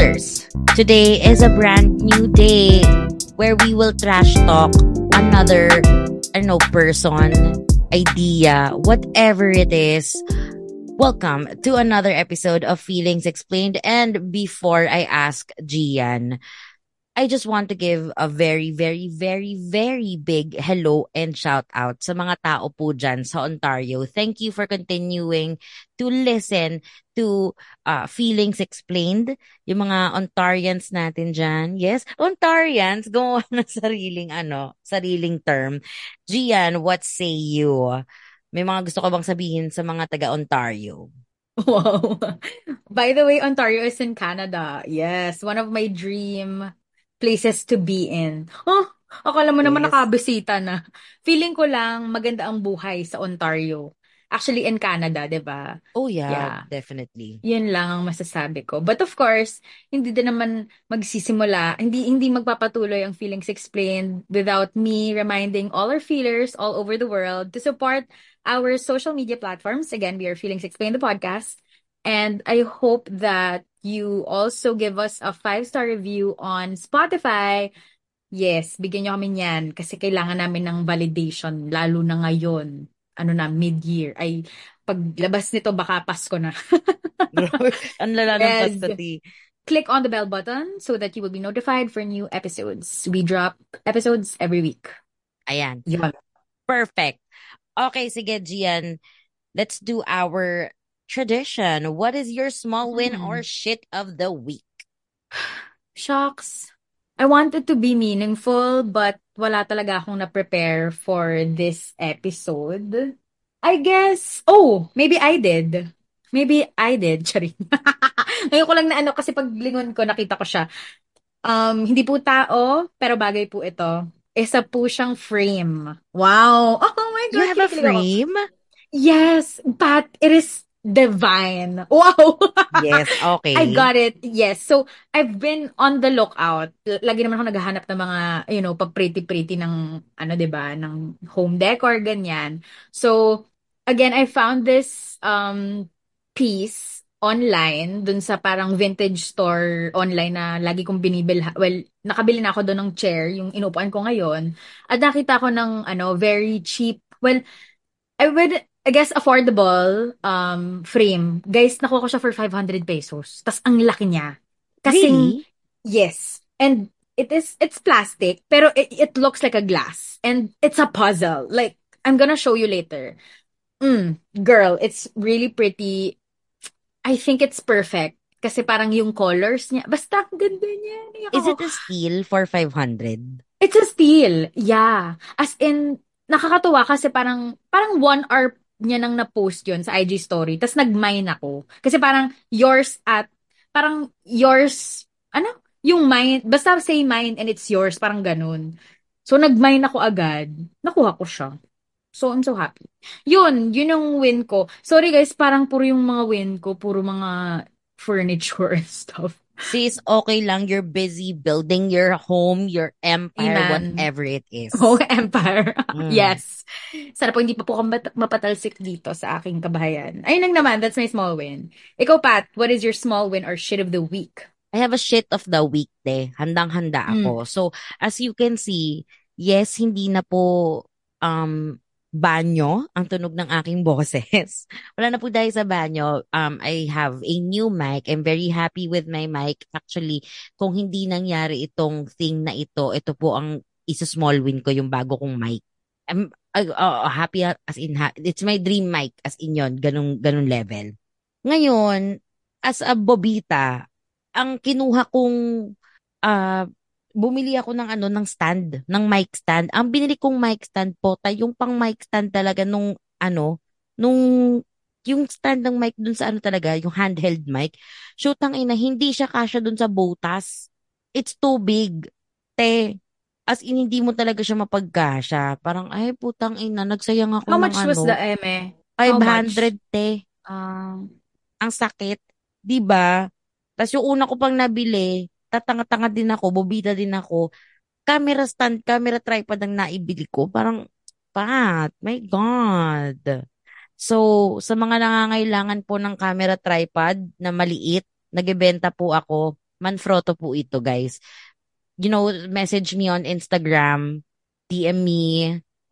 Today is a brand new day where we will trash talk another ano, person, idea, whatever it is. Welcome to another episode of Feelings Explained. And before I ask Gian, I just want to give a very, very, very, very big hello and shout out sa mga tao po dyan sa Ontario. Thank you for continuing to listen to uh, Feelings Explained. Yung mga Ontarians natin dyan. Yes, Ontarians, gumawa ng sariling, ano, sariling term. Gian, what say you? May mga gusto ka bang sabihin sa mga taga-Ontario? Wow. By the way, Ontario is in Canada. Yes, one of my dream places to be in. Oh, akala mo naman Yes. nakabisita na. Feeling ko lang maganda ang buhay sa Ontario. Actually, in Canada, di ba? Oh yeah, Yeah. definitely. Yun lang ang masasabi ko. But of course, hindi din naman magsisimula, hindi hindi magpapatuloy ang Feelings Explained without me reminding all our feelers all over the world to support our social media platforms. Again, we are Feelings Explained the podcast. And I hope that you also give us a five-star review on Spotify. Yes, bigyan nyo kami niyan kasi kailangan namin ng validation lalo na ngayon. Ano na, mid-year. Ay, paglabas nito baka Pasko na. Ang lala ng Yes. pastati. Click on the bell button so that you will be notified for new episodes. We drop episodes every week. Ayan. Yun. Perfect. Okay, sige, Gian. Let's do our tradition. What is your small win Hmm. or shit of the week? Shucks. I wanted to be meaningful, but wala talaga akong na-prepare for this episode. I guess, oh, maybe I did. Maybe I did, charing. Ngayon ko lang na ano, kasi pag lingon ko, nakita ko siya. Um, hindi po tao, pero bagay po ito. Isa po siyang frame. Wow! Oh my You God, have a frame? Yes, but it is divine. Wow! Yes, okay. I got it. Yes. So, I've been on the lookout. Lagi naman ako naghahanap ng mga, you know, pa-pretty-pretty ng, ano, 'di ba ng home decor, ganyan. So, again, I found this um piece online dun sa parang vintage store online na lagi kong binibilha. Well, nakabili na ako doon ng chair, yung inupuan ko ngayon. At nakita ko ng, ano, very cheap. Well, I would, I guess, affordable um frame. Guys, nakuha ko siya for 500 pesos. Tas ang laki niya. Kasing, Really? yes. And it is, it's plastic, pero it, it looks like a glass. And it's a puzzle. Like, I'm gonna show you later. Mm, girl, it's really pretty. I think it's perfect. Kasi parang yung colors niya, basta ang ganda niya. Is it a steal for 500? It's a steal. Yeah. As in, nakakatuwa kasi parang, parang one hour niya nang na-post yun sa IG story. Tapos nag-mine ako. Kasi parang yours at, parang yours, ano? Yung mine, basta say mine and it's yours, parang ganun. So nag-mine ako agad. Nakuha ko siya. So, I'm so happy. Yun, yun yung win ko. Sorry guys, parang puro yung mga win ko, puro mga furniture and stuff. Sis, okay lang. You're busy building your home, your empire, Amen. whatever it is. Oh, Empire. Mm. Yes. Sana po hindi pa po ako mat- mapatalsik dito sa aking kabahayan. Ayun lang naman, that's my small win. Ikaw, Pat, what is your small win or shit of the week? I have a shit of the week, te. Handang-handa Mm. ako. So, as you can see, yes, hindi na po um banyo ang tunog ng aking boses. Wala na po dahil sa banyo. Um, I have a new mic. I'm very happy with my mic. Actually, kung hindi nangyari itong thing na ito, ito po ang isa small win ko, yung bago kong mic. I'm uh, uh, happy as in, ha- it's my dream mic as in yon ganun, ganun level. Ngayon, as a bobita, ang kinuha kong ah bumili ako ng ano ng stand, ng mic stand. Ang binili kong mic stand po, tay yung pang mic stand talaga nung ano, nung yung stand ng mic dun sa ano talaga, yung handheld mic. Shootang ina, hindi siya kasya dun sa butas. It's too big. Te, as in hindi mo talaga siya mapagkasya. Parang ay putang ina, nagsayang ako How ng much was ano, the eme? How much? 500 te. Um, Ang sakit, 'di ba? Tapos yung una ko pang nabili, tatanga-tanga din ako, bobita din ako. Camera stand, camera tripod ang naibili ko. Parang, Pat, my God. So, sa mga nangangailangan po ng camera tripod na maliit, nagbebenta po ako. Manfrotto po ito, guys. You know, message me on Instagram, DM me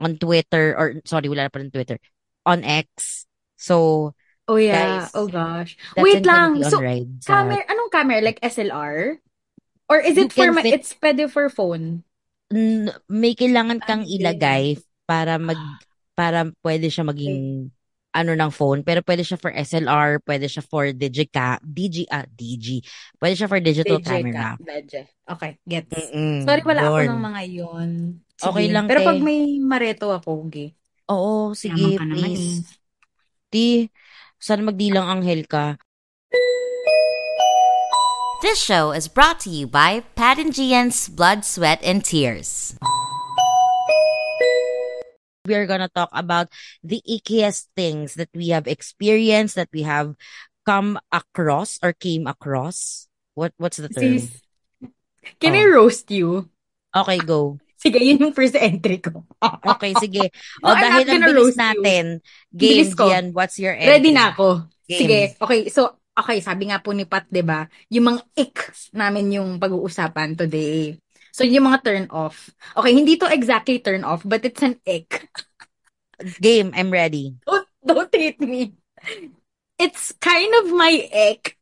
on Twitter, or sorry, wala na pa ng Twitter, on X. So, Oh yeah. Guys, oh gosh. Wait lang. So, camera, anong camera? Like SLR? Or is it for my, fit- it's pwede for phone? May kailangan kang Ay, ilagay para mag para pwede siya maging ano ng phone pero pwede siya for SLR pwede siya for digica DG ah DG pwede siya for digital Legit camera. Legit. Okay, gets. Mm-mm, Sorry, wala ako yun. ng mga yun. Okay Sige. lang, Pero te. pag may mareto ako, okay. oo sige Yaman ka naman eh. please ti sana magdilang anghel ka This show is brought to you by Pat and Gian's Blood, Sweat, and Tears. we are gonna talk about the ickiest things that we have experienced that we have come across or came across what what's the term Sis, can Oh. I roast you? okay go Sige, yun yung first entry ko. Okay, sige. No, O I'm dahil ang bilis roast you. natin, Bilis game ko. Gian, what's your entry? Ready na ako. Game. Sige, okay. So, okay, sabi nga po ni Pat, 'di ba? Yung mga ick namin yung pag-uusapan today. So, yung mga turn off. Okay, hindi to exactly turn off, but it's an ick. Game, I'm ready. Don't, don't hate me. It's kind of my ick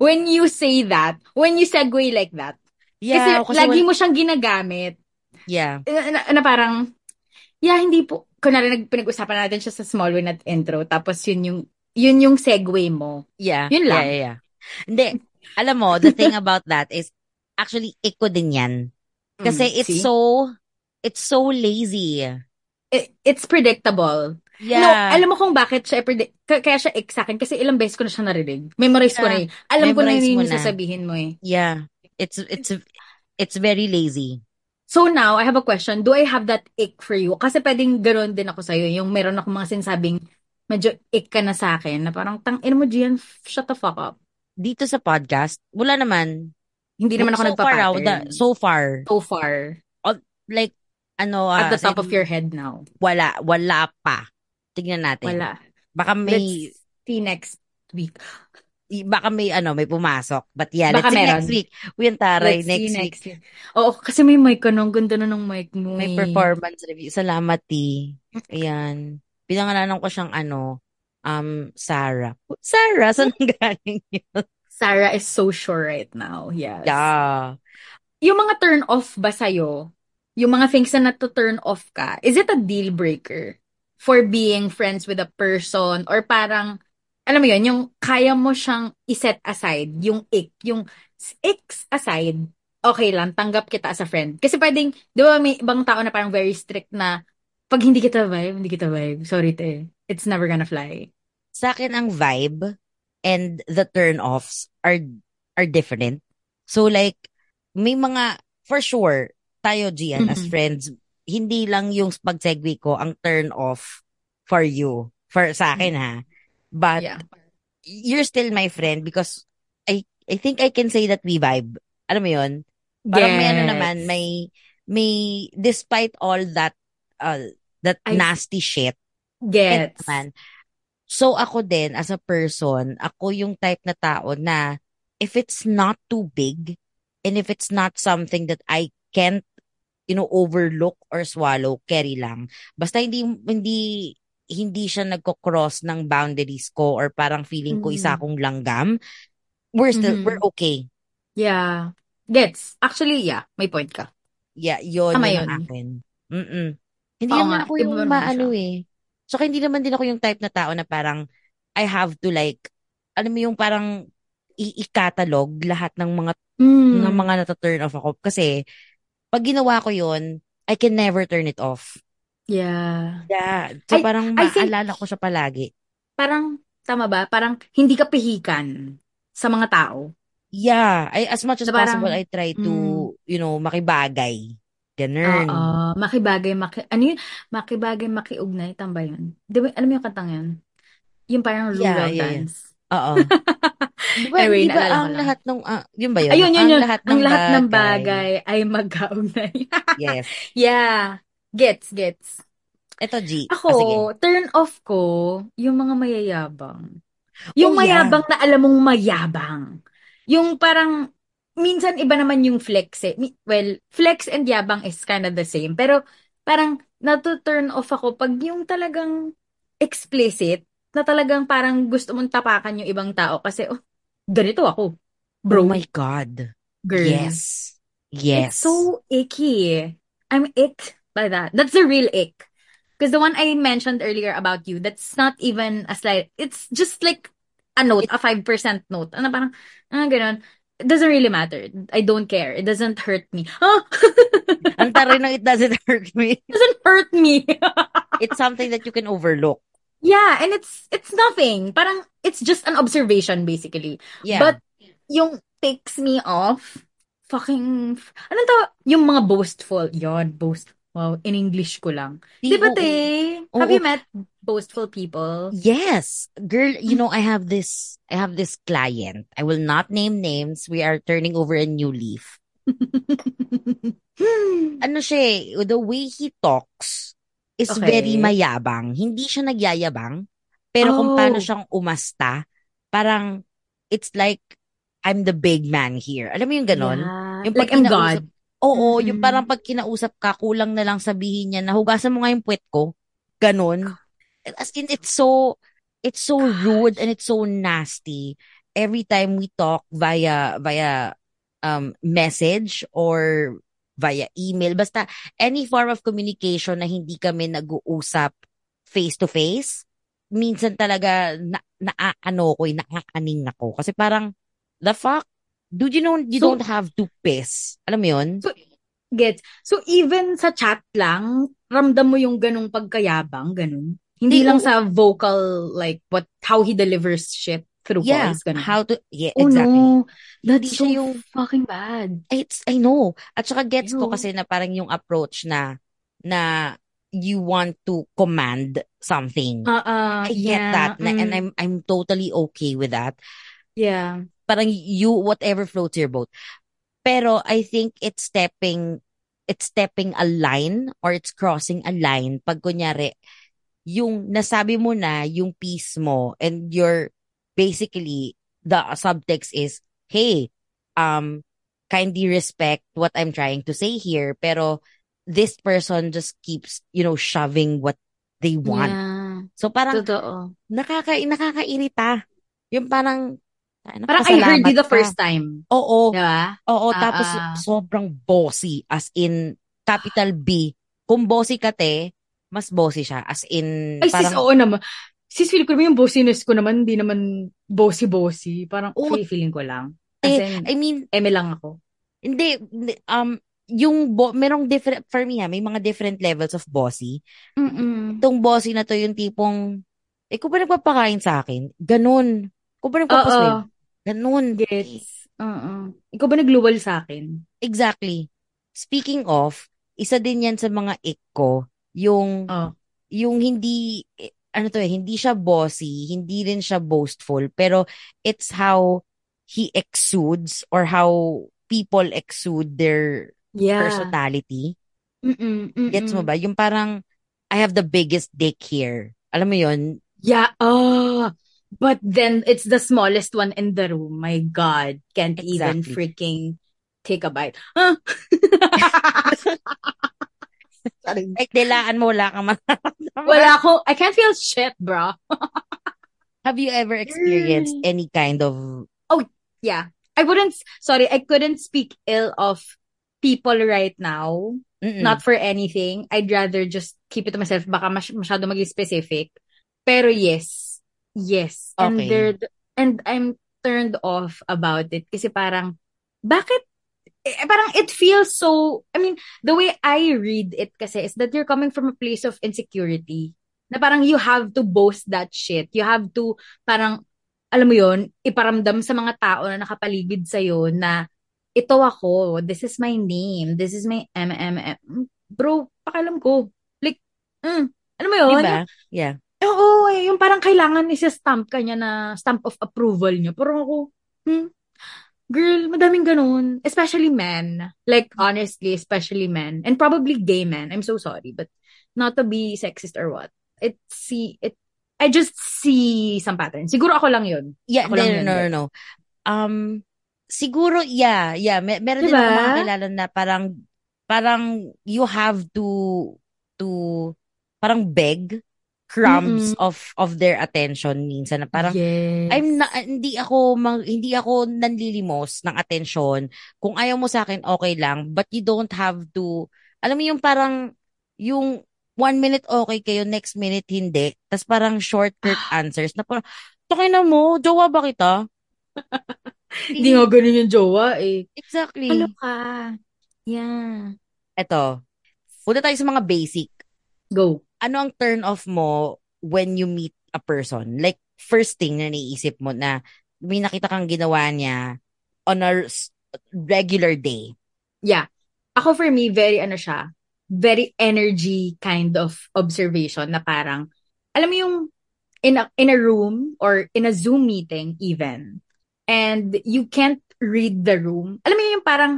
when you say that, when you segue like that. Yeah, kasi, lagi wal- mo siyang ginagamit. Yeah. Na, na, na parang, yeah, hindi po, kunwari nag, pinag-usapan natin siya sa small win at intro, tapos yun yung, yun yung segue mo. Yeah. Yun lang. Yeah, yeah, yeah. Hindi, alam mo, the thing about that is, actually, iko din yan. Kasi Mm, it's see? so, it's so lazy. It- it's predictable. Yeah. No, alam mo kung bakit siya predict, k- kaya siya ick sa akin kasi ilang beses ko na siya narinig. Memorize ko na Yeah. eh. Alam ko na Memorize yun yung sasabihin mo eh. yeah. It's, it's, it's very lazy. So now, I have a question. Do I have that ick for you? Kasi pwedeng ganoon din ako sa'yo. Yung meron ako mga sinasabing medyo ick ka na sa akin na parang tang ina mo Gian, shut the fuck up. Dito sa podcast, wala naman. Hindi naman ako so far, ah, nagpa-pattern. the- so far, so far. like, ano, At ah, the top as of your head now. Wala, wala pa. Tignan natin. Wala. Baka may, Let's see next week. baka may ano, may pumasok. But yeah, Baka let's see meron. next week. Uy, taray, Let's next see week. next week. Oo, kasi may mic ka no. Ang ganda na ng mic mo. May eh. performance review. Salamat, T. Ayan. Pinangalanan ko siyang ano, um, Sarah. Sarah, saan ang galing yun? Sarah is so sure right now. Yes. Yeah. Yung mga turn off ba sa'yo? Yung mga things na to-turn off ka, is it a deal breaker for being friends with a person? Or parang, alam mo yun, yung kaya mo siyang iset aside, yung ick, yung icks aside, okay lang, tanggap kita as a friend. Kasi pwedeng, di ba may ibang tao na parang very strict na, pag hindi kita vibe, hindi kita vibe. Sorry, te. It's never gonna fly. Sa akin, ang vibe and the turn-offs are are different. So like, may mga, for sure, tayo, Gian, as Mhm. friends, hindi lang yung pag-segue ko ang turn-off for you. For sa akin, ha? But, Yeah. you're still my friend because I I think I can say that we vibe. Alam mo yun? Parang may ano naman, Yes. may, may, despite all that, uh, that I- nasty shit, Gets. naman. So ako din, as a person, ako yung type na tao na if it's not too big and if it's not something that I can't, you know, overlook or swallow, carry lang. Basta hindi, hindi, hindi siya nagko-cross ng boundaries ko or parang feeling ko isa Mhm. akong langgam, we're still, Mhm. we're okay. Yeah. Gets. Actually, yeah. May point ka. Yeah, yun, Tama yun. akin. Mm-mm. Hindi Oo naman nga, ako iba yung naman maano siya. eh. Saka hindi naman din ako yung type na tao na parang I have to like, alam mo yung parang i-catalog lahat ng mga Mm. ng mga nata-turn off ako. Kasi pag ginawa ko yun, I can never turn it off. Yeah. Yeah. So I- parang I think- ko siya palagi. Parang, tama ba? Parang hindi ka pihikan sa mga tao. Yeah. I, as much as Na parang, possible, I try to, mm. you know, makibagay. Ganun. Oo. Makibagay, maki... Ano yun? Makibagay, makiugnay. Tamba yun. Di ba, alam mo yung kantang yun? Yung parang Yeah, rural yeah, yeah. dance. Oo. Di ba, Anyway, di ba naalala ko ang lang. lahat ng, ah, yun ba yun? Ayun, yun, ang yun. lahat ng Ang lahat ng bagay. bagay ay magkaugnay. Yes. yeah. Gets, gets. Ito, G. Ako, Ah, sige. turn off ko, yung mga mayayabang. Yung Oh, yeah. mayabang na alam mong mayabang. Yung parang, minsan iba naman yung flex eh. Well, flex and yabang is kind of the same. Pero parang nato-turn off ako pag yung talagang explicit na talagang parang gusto mong tapakan yung ibang tao kasi, oh, ganito ako. Bro, Oh my God. girl. Yes. Yes. It's so icky. I'm ick by that. That's the real ick. Because the one I mentioned earlier about you, that's not even a slight, it's just like a note, a 5% note. Ano parang, ah, ganun. It doesn't really matter. I don't care. It doesn't hurt me. Oh, Ang taray ng it doesn't hurt me. it doesn't hurt me. It's something that you can overlook. yeah, and it's it's nothing. Parang it's just an observation basically. Yeah. But yung takes me off, fucking, anong to? Yung mga boastful. Yon, boast. Wow, in English ko lang. Di- Di ba, oo. te? Oo. Have you met boastful people? Yes, girl, you know, I have this, I have this client. I will not name names. We are turning over a new leaf. Ano siya eh, the way he talks is Okay. very mayabang. Hindi siya nagyayabang, pero kung Oh. paano siyang umasta, parang, it's like, I'm the big man here. Alam mo yung ganon? Yeah. Yung Like I'm God. Oo, yung Mhm. parang pag kinausap ka, kulang na lang sabihin niya na hugasan mo nga yung puwet ko. Ganon. As in, it's so, it's so rude and it's so nasty. Every time we talk via, via, um, message or via email, basta any form of communication na hindi kami nag-uusap face to face, minsan talaga na, naaano ko, naaaning ako. Kasi parang, the fuck? Dude, you know, you So- don't have to piss. Alam mo yun? So, gets. So, even sa chat lang, ramdam mo yung ganong pagkayabang, ganun. Hindi Di, lang sa vocal, like, what, how he delivers shit through yeah, voice, ganun. how to, yeah, Oh exactly. no, that's so yung- fucking bad. It's, I know. At saka gets ko kasi na parang yung approach na, na you want to command something. Uh-uh, I get yeah, that. Na, And mm, I'm, I'm totally okay with that. yeah. Parang you, whatever floats your boat. Pero I think it's stepping, it's stepping a line or it's crossing a line pag kunyari, yung nasabi mo na yung piece mo and you're basically, the subtext is, hey, um, kindly respect what I'm trying to say here, pero this person just keeps, you know, shoving what they want. Yeah. So parang Totoo. nakaka nakakairita. Yung parang ay, Parang I heard you the first time. Oo. Diba? Oo, Ah, tapos ah. sobrang bossy as in capital B. Kung bossy ka te, mas bossy siya as in Ay, sis, parang oo naman. Sis, feel ko naman yung bossiness ko naman, hindi naman bossy-bossy. Parang feel- feeling ko lang. As eh, in, I mean, eme lang ako. hindi, um yung bo, merong different for me ha, may mga different levels of bossy. Mm-mm. Itong bossy na to yung tipong eh, kung ba nagpapakain sa akin? Ganun. Kung ba nagpapaswim? Ganun. Gets. Oo. Ikaw ba nagluwal sa akin? Exactly. Speaking of, isa din yan sa mga ick ko, yung, Oh. yung hindi, ano to eh, hindi siya bossy, hindi rin siya boastful, pero it's how he exudes or how people exude their Yeah. personality. Mm-mm, mm-mm. Gets mo ba? Yung parang, I have the biggest dick here. Alam mo yun? Yeah. Oh. But then it's the smallest one in the room. My God. Can't even Exactly. freaking take a bite. Huh? Like, dilaan mo, wala kang mararamdaman. Wala ako. I can't feel shit, bro. Have you ever experienced Mm. any kind of, Yeah. I wouldn't, sorry, I couldn't speak ill of people right now. Mm-mm. Not for anything. I'd rather just keep it to myself. Baka mas, masyado maging specific. Pero yes. Yes. And Okay. there, and I'm turned off about it. Kasi parang, bakit? Eh, parang it feels so, I mean, the way I read it kasi is that you're coming from a place of insecurity. Na parang you have to boast that shit. You have to, parang, alam mo yon iparamdam sa mga tao na nakapaligid sa'yo na ito ako, this is my name, this is my MMM. Bro, pakialam ko. Like, mm, alam mo yun? diba? Yeah. Oo, eh, yung parang kailangan isa-stamp ka niya na stamp of approval niya. Pero ako, hmm, girl, madaming ganun. Especially men. Like, honestly, especially men. And probably gay men. I'm so sorry. But not to be sexist or what. It, see, it, I just see some patterns. Siguro ako lang yun. Yeah, Ako no, lang no, yun, no, no, no. Um, siguro, yeah, yeah. Mer- meron din ako Diba? mga kilala na parang, parang you have to, to, parang beg crumbs Mm-mm. of, of their attention minsan na parang, yes. I'm na, hindi ako mang, hindi ako nanlilimos ng atensyon. Kung ayaw mo sa akin, okay lang. But you don't have to, alam mo yung parang, yung one minute okay kayo, next minute hindi. Tapos parang short, curt answers na parang, takay na mo, jowa ba kita? Hindi nga ganun yung jowa eh. Exactly. Ano ka? Yeah. Eto, punta tayo sa mga basic. Go. Ano ang turn off mo when you meet a person? Like, first thing na naiisip mo na may nakita kang ginawa niya on a regular day. Yeah. Ako for me, very ano siya, very energy kind of observation na parang, alam mo yung in a, in a room or in a Zoom meeting even, and you can't read the room. Alam mo yung parang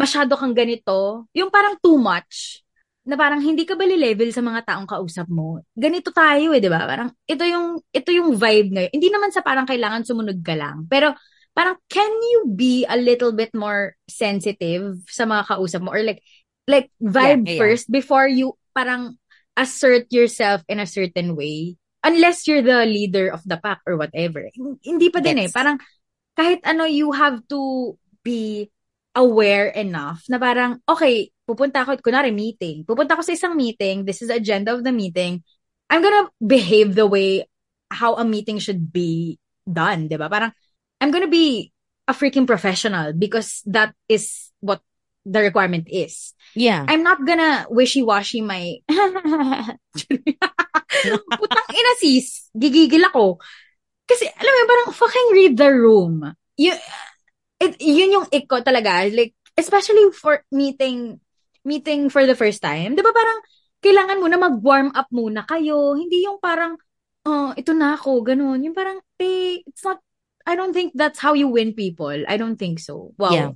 masyado kang ganito, yung parang too much, na parang hindi ka bali level sa mga taong kausap mo. Ganito tayo eh, 'di ba? Parang ito yung ito yung vibe ngayon. Hindi naman sa parang kailangan sumunod ka lang, pero parang can you be a little bit more sensitive sa mga kausap mo or like like vibe Yeah, yeah. first before you parang assert yourself in a certain way unless you're the leader of the pack or whatever Hin- hindi pa din eh Gets. parang kahit ano you have to be aware enough na parang okay pupunta ako kunwari meeting pupunta ako sa isang meeting this is the agenda of the meeting I'm gonna behave the way how a meeting should be done, 'di ba? Parang I'm gonna be a freaking professional because that is what the requirement is. Yeah. I'm not gonna wishy-washy my Putang ina sis, gigigil ako. Kasi alam mo parang fucking read the room. Yun, it, yun yung ik ko talaga. Like, especially for meeting meeting for the first time. Di ba parang kailangan mo na mag-warm up muna kayo. Hindi yung parang, oh, ito na ako, ganun. Yung parang, eh, it's not, I don't think that's how you win people. I don't think so. Wow. Yeah.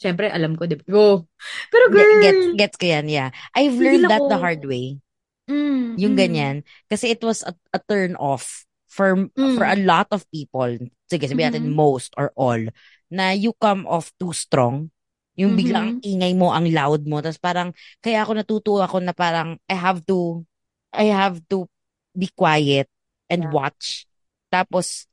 Siyempre, alam ko, di ba? Go. Pero girl, Gets, gets ko yan, yeah. I've learned that the ako- hard way. mm, Yung mm, ganyan. Kasi it was a, a turn off for Mm. for a lot of people. Sige, sabihin natin Mhm. most or all. Na you come off too strong. Yung biglang ang ingay mo, ang loud mo. Tapos parang, kaya ako natutuwa ako na parang, I have to, I have to be quiet and Yeah. watch. Tapos,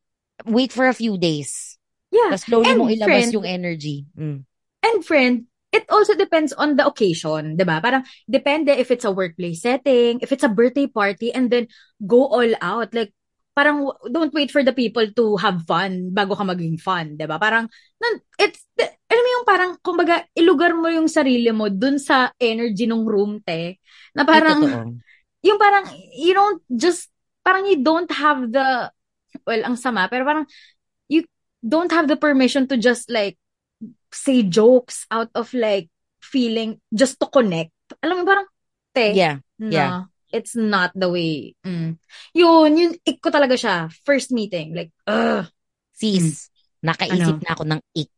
wait for a few days. Yeah. Tapos slowly And mong ilabas friend- yung energy. Mm. And friend, it also depends on the occasion, 'di ba? Parang depende if it's a workplace setting, if it's a birthday party and then go all out. Like parang don't wait for the people to have fun bago ka maging fun, 'di ba? Parang nan- it's alam mo yung parang kumbaga ilugar mo yung sarili mo dun sa energy ng room te. Na parang yung parang you don't just parang you don't have the well ang sama pero parang you don't have the permission to just like say jokes out of like feeling just to connect alam mo parang te Yeah. no yeah. it's not the way mm. yun yun ik ko talaga siya first meeting like ugh Sis, nakaisip Ano? na ako ng ik.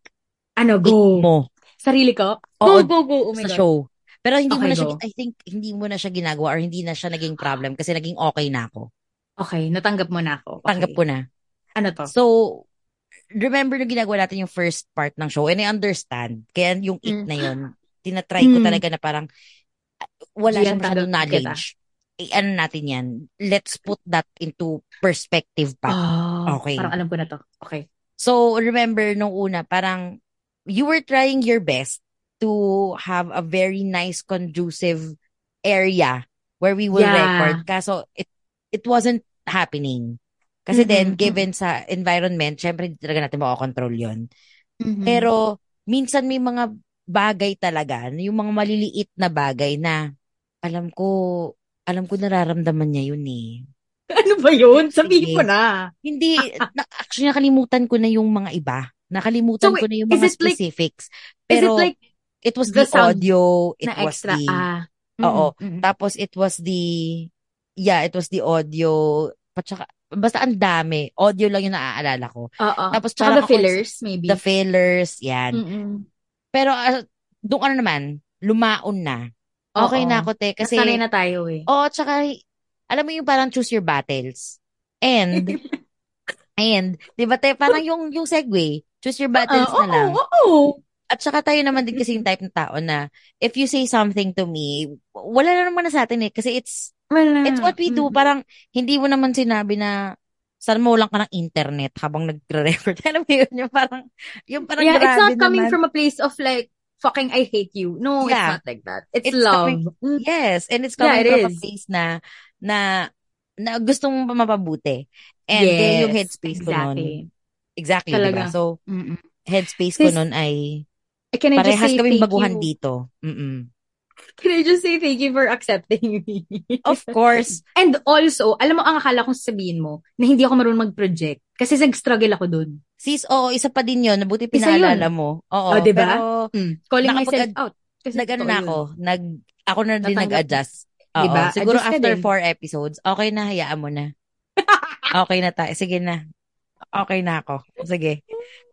Ano go mo. sarili ko Oo, go go go oh my sa God. show. Pero hindi mo Okay, na siya, go. I think, hindi mo na siya ginagawa or hindi na siya naging problem kasi naging okay na ako. okay natanggap mo na ako okay. Tanggap ko na. ano to So, remember nung ginagawa natin yung first part ng show and I understand. Kaya yung it Mm. na yun, tinatry ko Mm. talaga na parang ah, wala siyang masyadong tanggap kita. knowledge. Eh, ano natin yan? Let's put that into perspective pa. Oh, Okay. parang alam ko na to okay So, remember nung una, parang you were trying your best to have a very nice, conducive area where we will Yeah. record. Kaso, it, it wasn't happening. Kasi then, Mm-mm, given sa environment, syempre, hindi talaga natin makakontrol yun. Mhm. Pero, minsan may mga bagay talaga, yung mga maliliit na bagay na, alam ko, alam ko nararamdaman niya yun eh. Ano ba yun? Sabihin mo na. Hindi, na, actually nakalimutan ko na yung mga iba. Nakalimutan So, ko na yung mga like- specifics. Is Pero it like it was the the, audio, it was extra? the, Ah. Oo. Mm, mm. tapos it was the, yeah, it was the audio, patsaka, basta ang dami. Audio lang yung naaalala ko. Oo. Tapos Tsaka parang the ako- fillers, maybe. The fillers, yan. Mm-mm. Pero uh, doon ano naman, lumaon na. Okay Oo. na ako, te. Kasi, Nasanay na tayo eh. Oo, tsaka, alam mo yung parang choose your battles. And, And, di ba tayo, parang yung, yung segue, choose your battles Ah, na lang. Oo, oo. At saka tayo naman din kasi yung type ng tao na, if you say something to me, wala na naman na sa atin eh. Kasi it's, Wala. it's what we do. Parang, hindi mo naman sinabi na, sana mo lang ka ng internet habang nagre-record. Alam mo yun, yung parang, yung parang yeah, it's not coming naman. from a place of like, fucking I hate you. No, Yeah. it's not like that. It's, It's love. coming- Mm. Yes, and it's Yeah, coming it from a is. place na, na, na gusto mong mapabuti. And kaya yung Yes, headspace ko nun. Exactly. Talaga. ba? So, Mm-mm. headspace ko nun ay, Can I just parehas kaming baguhan you? dito. Mm-mm. Can I just say thank you for accepting me? Of course. And also, alam mo, ang akala kong sabihin mo, na hindi ako marunong mag-project. Kasi nag-struggle ako dun. Sis, oo, isa pa din yun. Nabuti pinaalala mo. Oo, Oh, diba? pero Mm. Calling myself out. Kasi nag-ano totoo na ako. Nag, ako na din Natanggap nag-adjust. Oo, Diba? siguro Adjust after four episodes, okay na, hayaan mo na. Okay na tayo. Sige na. Okay na ako. Sige.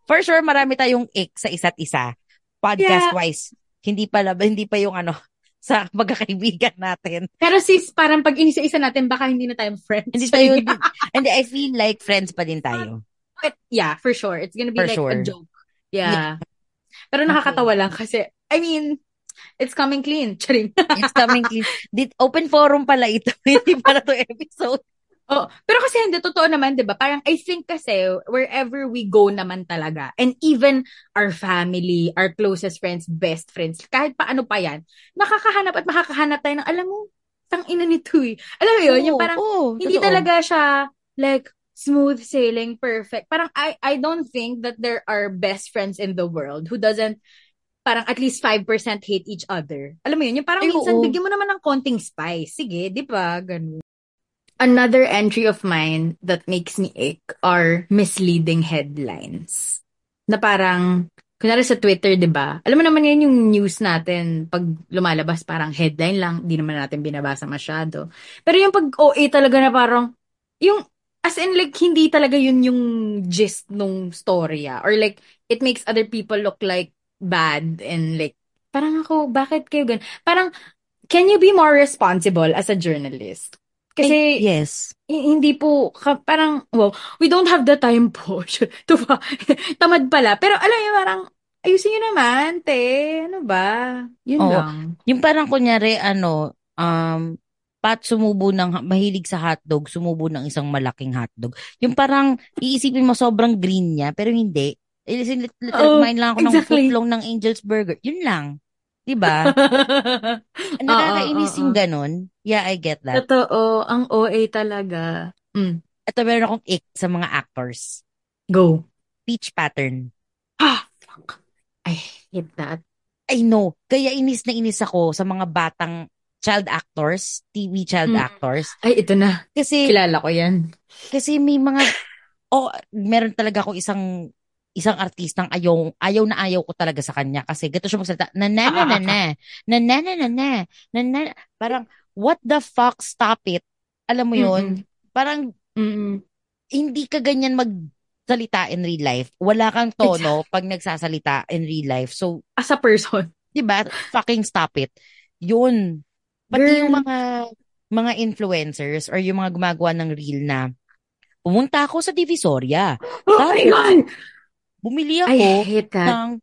For sure, marami tayong ick sa isa't isa. Podcast-wise. Hindi pala, hindi pa yung ano, sa magkakaibigan natin. Pero sis, parang pag inisa-isa natin, baka hindi na tayo friends. Hindi tayo, hindi, I feel like friends pa din tayo. But yeah, for sure. It's gonna be For like sure. a joke. Yeah. Pero nakakatawa lang kasi, I mean, it's coming clean. Charing. It's coming clean. Did, open forum pala ito. Hindi pala to episode. Oh, pero kasi hindi totoo naman, 'di ba? Parang I think kasi wherever we go naman talaga and even our family, our closest friends, best friends, kahit paano pa 'yan, nakakahanap at makakahanap tayo ng alam mo, tang ina nito eh. Alam mo 'yun, yung Oo, parang oo, hindi totoo. talaga siya like smooth sailing, perfect. Parang I I don't think that there are best friends in the world who doesn't parang at least 5% hate each other. Alam mo yun, yung parang Ay, minsan oo. bigyan mo naman ng konting spice. Sige, di ba? Ganun. Another entry of mine that makes me ache are misleading headlines. Na parang, kunwari sa Twitter, di ba? Alam mo naman yan yung news natin, pag lumalabas parang headline lang, di naman natin binabasa masyado. Pero yung pag OA talaga na parang, yung, as in like, hindi talaga yun yung gist nung storya. Or like, it makes other people look like bad and like, parang ako, bakit kayo gan? Parang, can you be more responsible as a journalist? Kasi, Ay, yes. hi- hindi po, ka- parang, well, we don't have the time po. Tamad pala. Pero alam niyo, parang, ayusin niyo naman, te. Ano ba? Yun Oo. lang. Yung parang kunyari, ano, um, Pat sumubo ng, mahilig sa hotdog, sumubo ng isang malaking hotdog. Yung parang, iisipin mo sobrang green niya, pero hindi. Ilisin, lit, lit, Oo, kumain lang ako ng exactly. footlong ng Angel's Burger. Yun lang. Diba? Nakakainis yung ganun. Yeah, I get that. Totoo, ang OA talaga. Mm, Ito, meron akong ick sa mga actors. go. Speech pattern. Ah, fuck. I hate that. I know. Kaya inis na inis ako sa mga batang child actors, TV child Mm. actors. Ay, ito na. Kasi, Kilala ko yan. kasi may mga, oh, meron talaga akong isang, isang artistang ayaw, ayaw na ayaw ko talaga sa kanya kasi gato siya magsalita, na na na na na, na na na na na, na na, parang, what the fuck, stop it. Alam mo yun? Parang, Mm-mm. hindi ka ganyan magsalita in real life. Wala kang tono pag nagsasalita in real life. So, As a person. 'di ba? Fucking stop it. 'Yun. Pati Girl. yung mga mga influencers or yung mga gumagawa ng reel na pumunta ako sa Divisoria. Oh my Tapos, God! Bumili I ako hate that. ng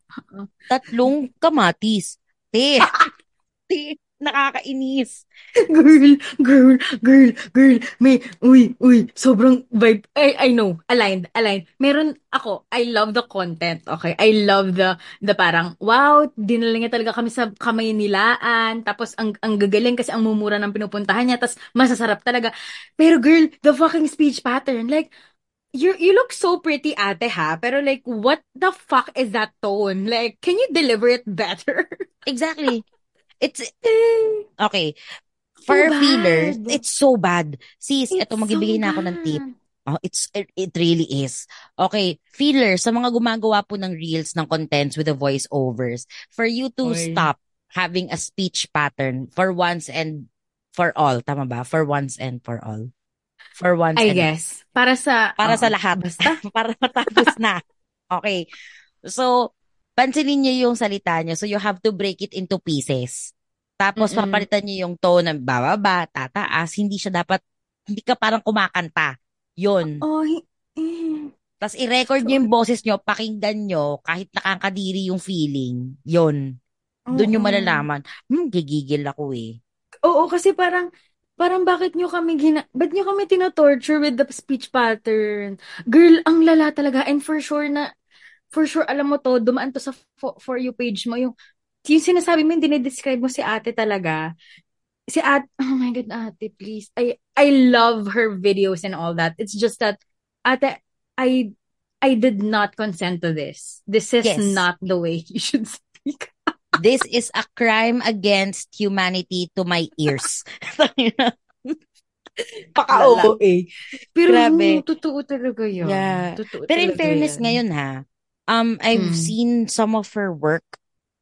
tatlong kamatis. Te, te, nakakainis. Girl, girl, girl, girl, may, uy, uy, sobrang vibe. I, I know, aligned, aligned. Meron ako, I love the content, okay? I love the, the parang, wow, dinala niya talaga kami sa kamay nilaan, tapos ang, ang gagaling kasi ang mumura ng pinupuntahan niya, tapos masasarap talaga. Pero girl, the fucking speech pattern, like, you you look so pretty ate ha, pero like, what the fuck is that tone? Like, can you deliver it better? Exactly. It's, okay. For So feelers, it's so bad. Sis, It's eto magbibigay so na ako ng tip. Oh, it's it, it really is. Okay, feelers sa mga gumagawa po ng reels ng contents with the voiceovers, for you to Oy. stop having a speech pattern for once and for all, tama ba? For once and for all. For once I and guess. Para sa, para sa oo, lahat. Basta. para matapos na. Okay. So, pansinin niyo yung salita niyo. So, you have to break it into pieces. Tapos, Mm-mm. papalitan niyo yung tone ng bababa, tataas. Hindi siya dapat, hindi ka parang kumakanta. Yun. Oh, Eh, Tapos i-record nyo yung boses nyo, pakinggan nyo, kahit nakakadiri yung feeling. Yon Doon nyo oo. malalaman. Hmm, gigigil ako eh. Oo, kasi parang, parang bakit nyo kami gina, ba't nyo kami tinotorture with the speech pattern? Girl, ang lala talaga. And for sure na, for sure, alam mo to, dumaan to sa for, for you page mo, yung, yung sinasabi mo, yung dinidescribe mo si ate talaga. Si ate, oh my God, ate, please. I, I love her videos and all that. It's just that, ate, I, I did not consent to this. This is Yes. not the way you should speak. This is a crime against humanity to my ears. Paka-OA. Pero, Grabe. oo, totoo talaga yun. Yeah. Totoo Pero in fairness yan. ngayon ha, um, I've Mm. seen some of her work.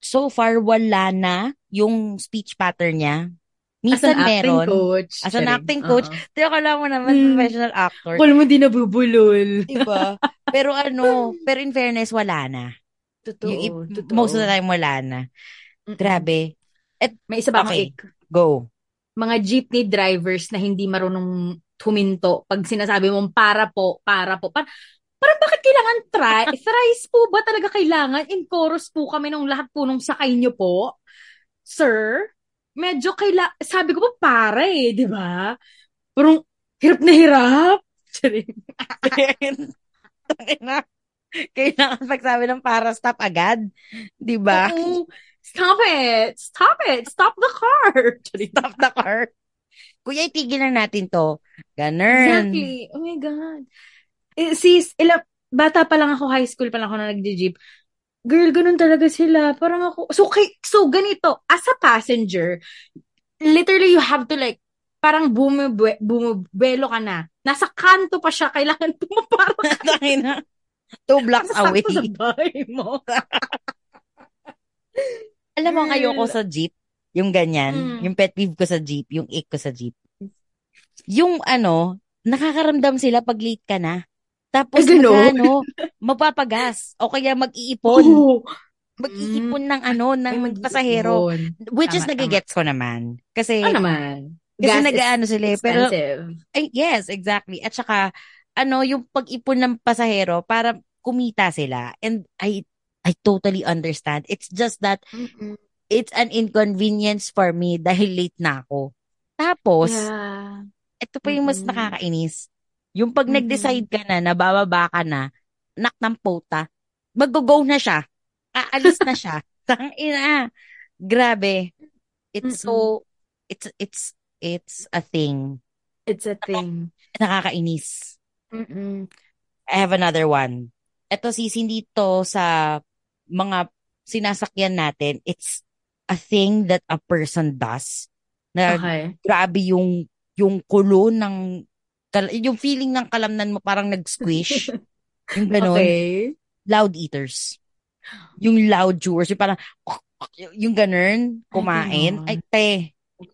So far, wala na yung speech pattern niya. As Minsan an acting meron. coach. As an acting coach. Oo. Pero akala mo naman, Mm. professional actor. Kala mo di nabubulol. Diba? pero ano, pero in fairness, wala na. Totoo. Yung totoo. most of the time, wala na. Mm-mm. Grabe. May isa akong Okay. ik. Go. Mga jeepney drivers na hindi marunong huminto pag sinasabi mong para po, para po. Par parang bakit kailangan try? Thrice po ba talaga kailangan? In chorus po kami nung lahat po nung sakay nyo po. Sir, medyo kaila sabi ko po para eh, di ba? Parang hirap na hirap. Tangina. Kailangan pagsabi ng para stop agad. Di ba? Stop it! Stop it! Stop the car! Stop the car. Kuya, itigil na natin to. Ganun. Exactly. Oh my God. Eh, sis, ilang, bata pa lang ako, high school pa lang ako na nagdi-jeep. Girl, ganun talaga sila. Parang ako, so, kay, so ganito, as a passenger, literally you have to like, parang bumibwe, bumibwelo ka na. Nasa kanto pa siya, kailangan pumapara ka. Tangina. Two blocks away. Sakto sa bahay mo. Alam mo, ngayon ko sa jeep, yung ganyan, Mm. yung pet peeve ko sa jeep, yung ick ko sa jeep. Yung ano, nakakaramdam sila pag late ka na. Tapos, Ay, ano, magpapagas. O kaya mag-iipon. Oo. Mag-iipon ng ano, ng Ay, pasahero. Which is Tama, nagigets ko naman. Kasi, Ano naman? kasi is nag-ano sila eh. Pero, expensive. ay, yes, exactly. At saka, ano, yung pag-ipon ng pasahero para kumita sila. And I, I totally understand. It's just that, Mm-mm. it's an inconvenience for me dahil late na ako. Tapos, Yeah. ito pa yung mas Mm-mm. nakakainis. Yung pag Mm-mm. nag-decide ka na, na bababa ka na, nak ng pota, mag-go na siya. Aalis na siya. Tangina. Grabe. It's so, it's, it's, it's a thing. It's a thing. Nakakainis. Mm-mm. I have another one. Ito sis, hindi to sa mga sinasakyan natin. It's a thing that a person does. Na Okay. grabe yung yung kulo ng yung feeling ng kalamnan mo parang nag-squish. yung ganun. Okay. Loud eaters. Yung loud chewers. Yung parang yung ganun, kumain. Ay, te.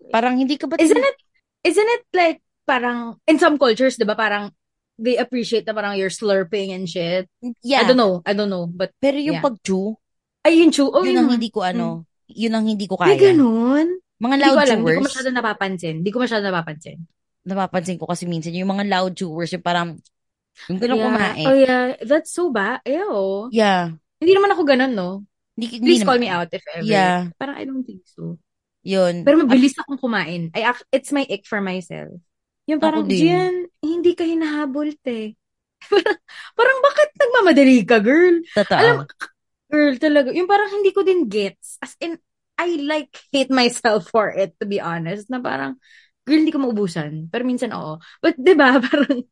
Parang hindi ka ba Isn't it, isn't it like parang, in some cultures, di ba, parang they appreciate na parang you're slurping and shit. Yeah. I don't know. I don't know. But, Pero yung Yeah. pag-chew, ay, yun, chew. Oh, yun yun ang hindi ko ano, yun ang hindi ko May kaya. ganun? Mga Hindi loud ko alam. Hindi ko chewers, masyado napapansin. Hindi ko masyado napapansin. napapansin ko kasi minsan yung mga loud chewers, yung parang, yung ganun yeah. kumain. Oh, yeah. That's so bad. Ew. Yeah. Hindi naman ako ganun, no? Hindi, hindi Please call naman- me out if ever. Yeah. Parang I don't think so. Yun. Pero mabilis akong kumain. I, it's my ick for myself. Yung parang. Jen, hindi ka hinahabol, te. parang, bakit nagmamadali ka, girl? Totoo. Alam, girl, talaga. Yung parang hindi ko din gets. As in, I like hate myself for it, to be honest. Na parang, girl, hindi ko maubusan. Pero minsan, oo. But, di ba, parang,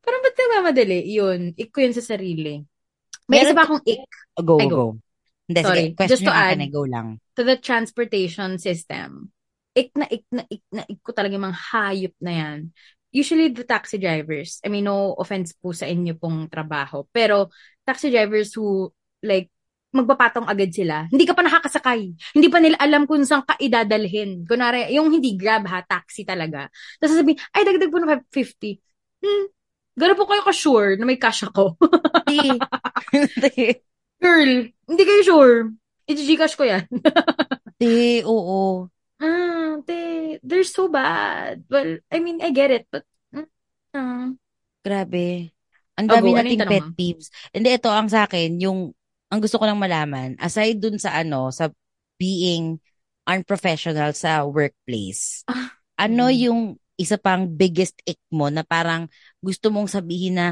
parang ba't nagmamadali? Yun, ick ko yun sa sarili. May Meron isa pa akong ick go, go. go. Hindi, Sorry. sige. Question Just to add. eh, go lang. to the transportation system. Ik na ik na ik na ik ko talaga yung mga hayop na yan. Usually the taxi drivers, I mean no offense po sa inyo pong trabaho, pero taxi drivers who like magpapatong agad sila. Hindi ka pa nakakasakay. Hindi pa nila alam kung saan ka idadalhin. Kunwari, yung hindi grab ha, taxi talaga. Tapos sasabihin, ay dagdag po ng 550. Hmm, gano'n po kayo ka-sure na may cash ako. Hindi. Hindi. Girl, hindi kayo sure. I-Gcash ko yan. Hindi, oo. Ah, they they're so bad. Well, I mean, I get it, but ah. Grabe. Ang Oh, dami yung nating pet mo? peeves. Hindi, ito ang sa akin, yung, ang gusto ko lang malaman, aside dun sa ano, sa being unprofessional sa workplace, Ah, ano mm. yung isa pang biggest ick mo na parang gusto mong sabihin na,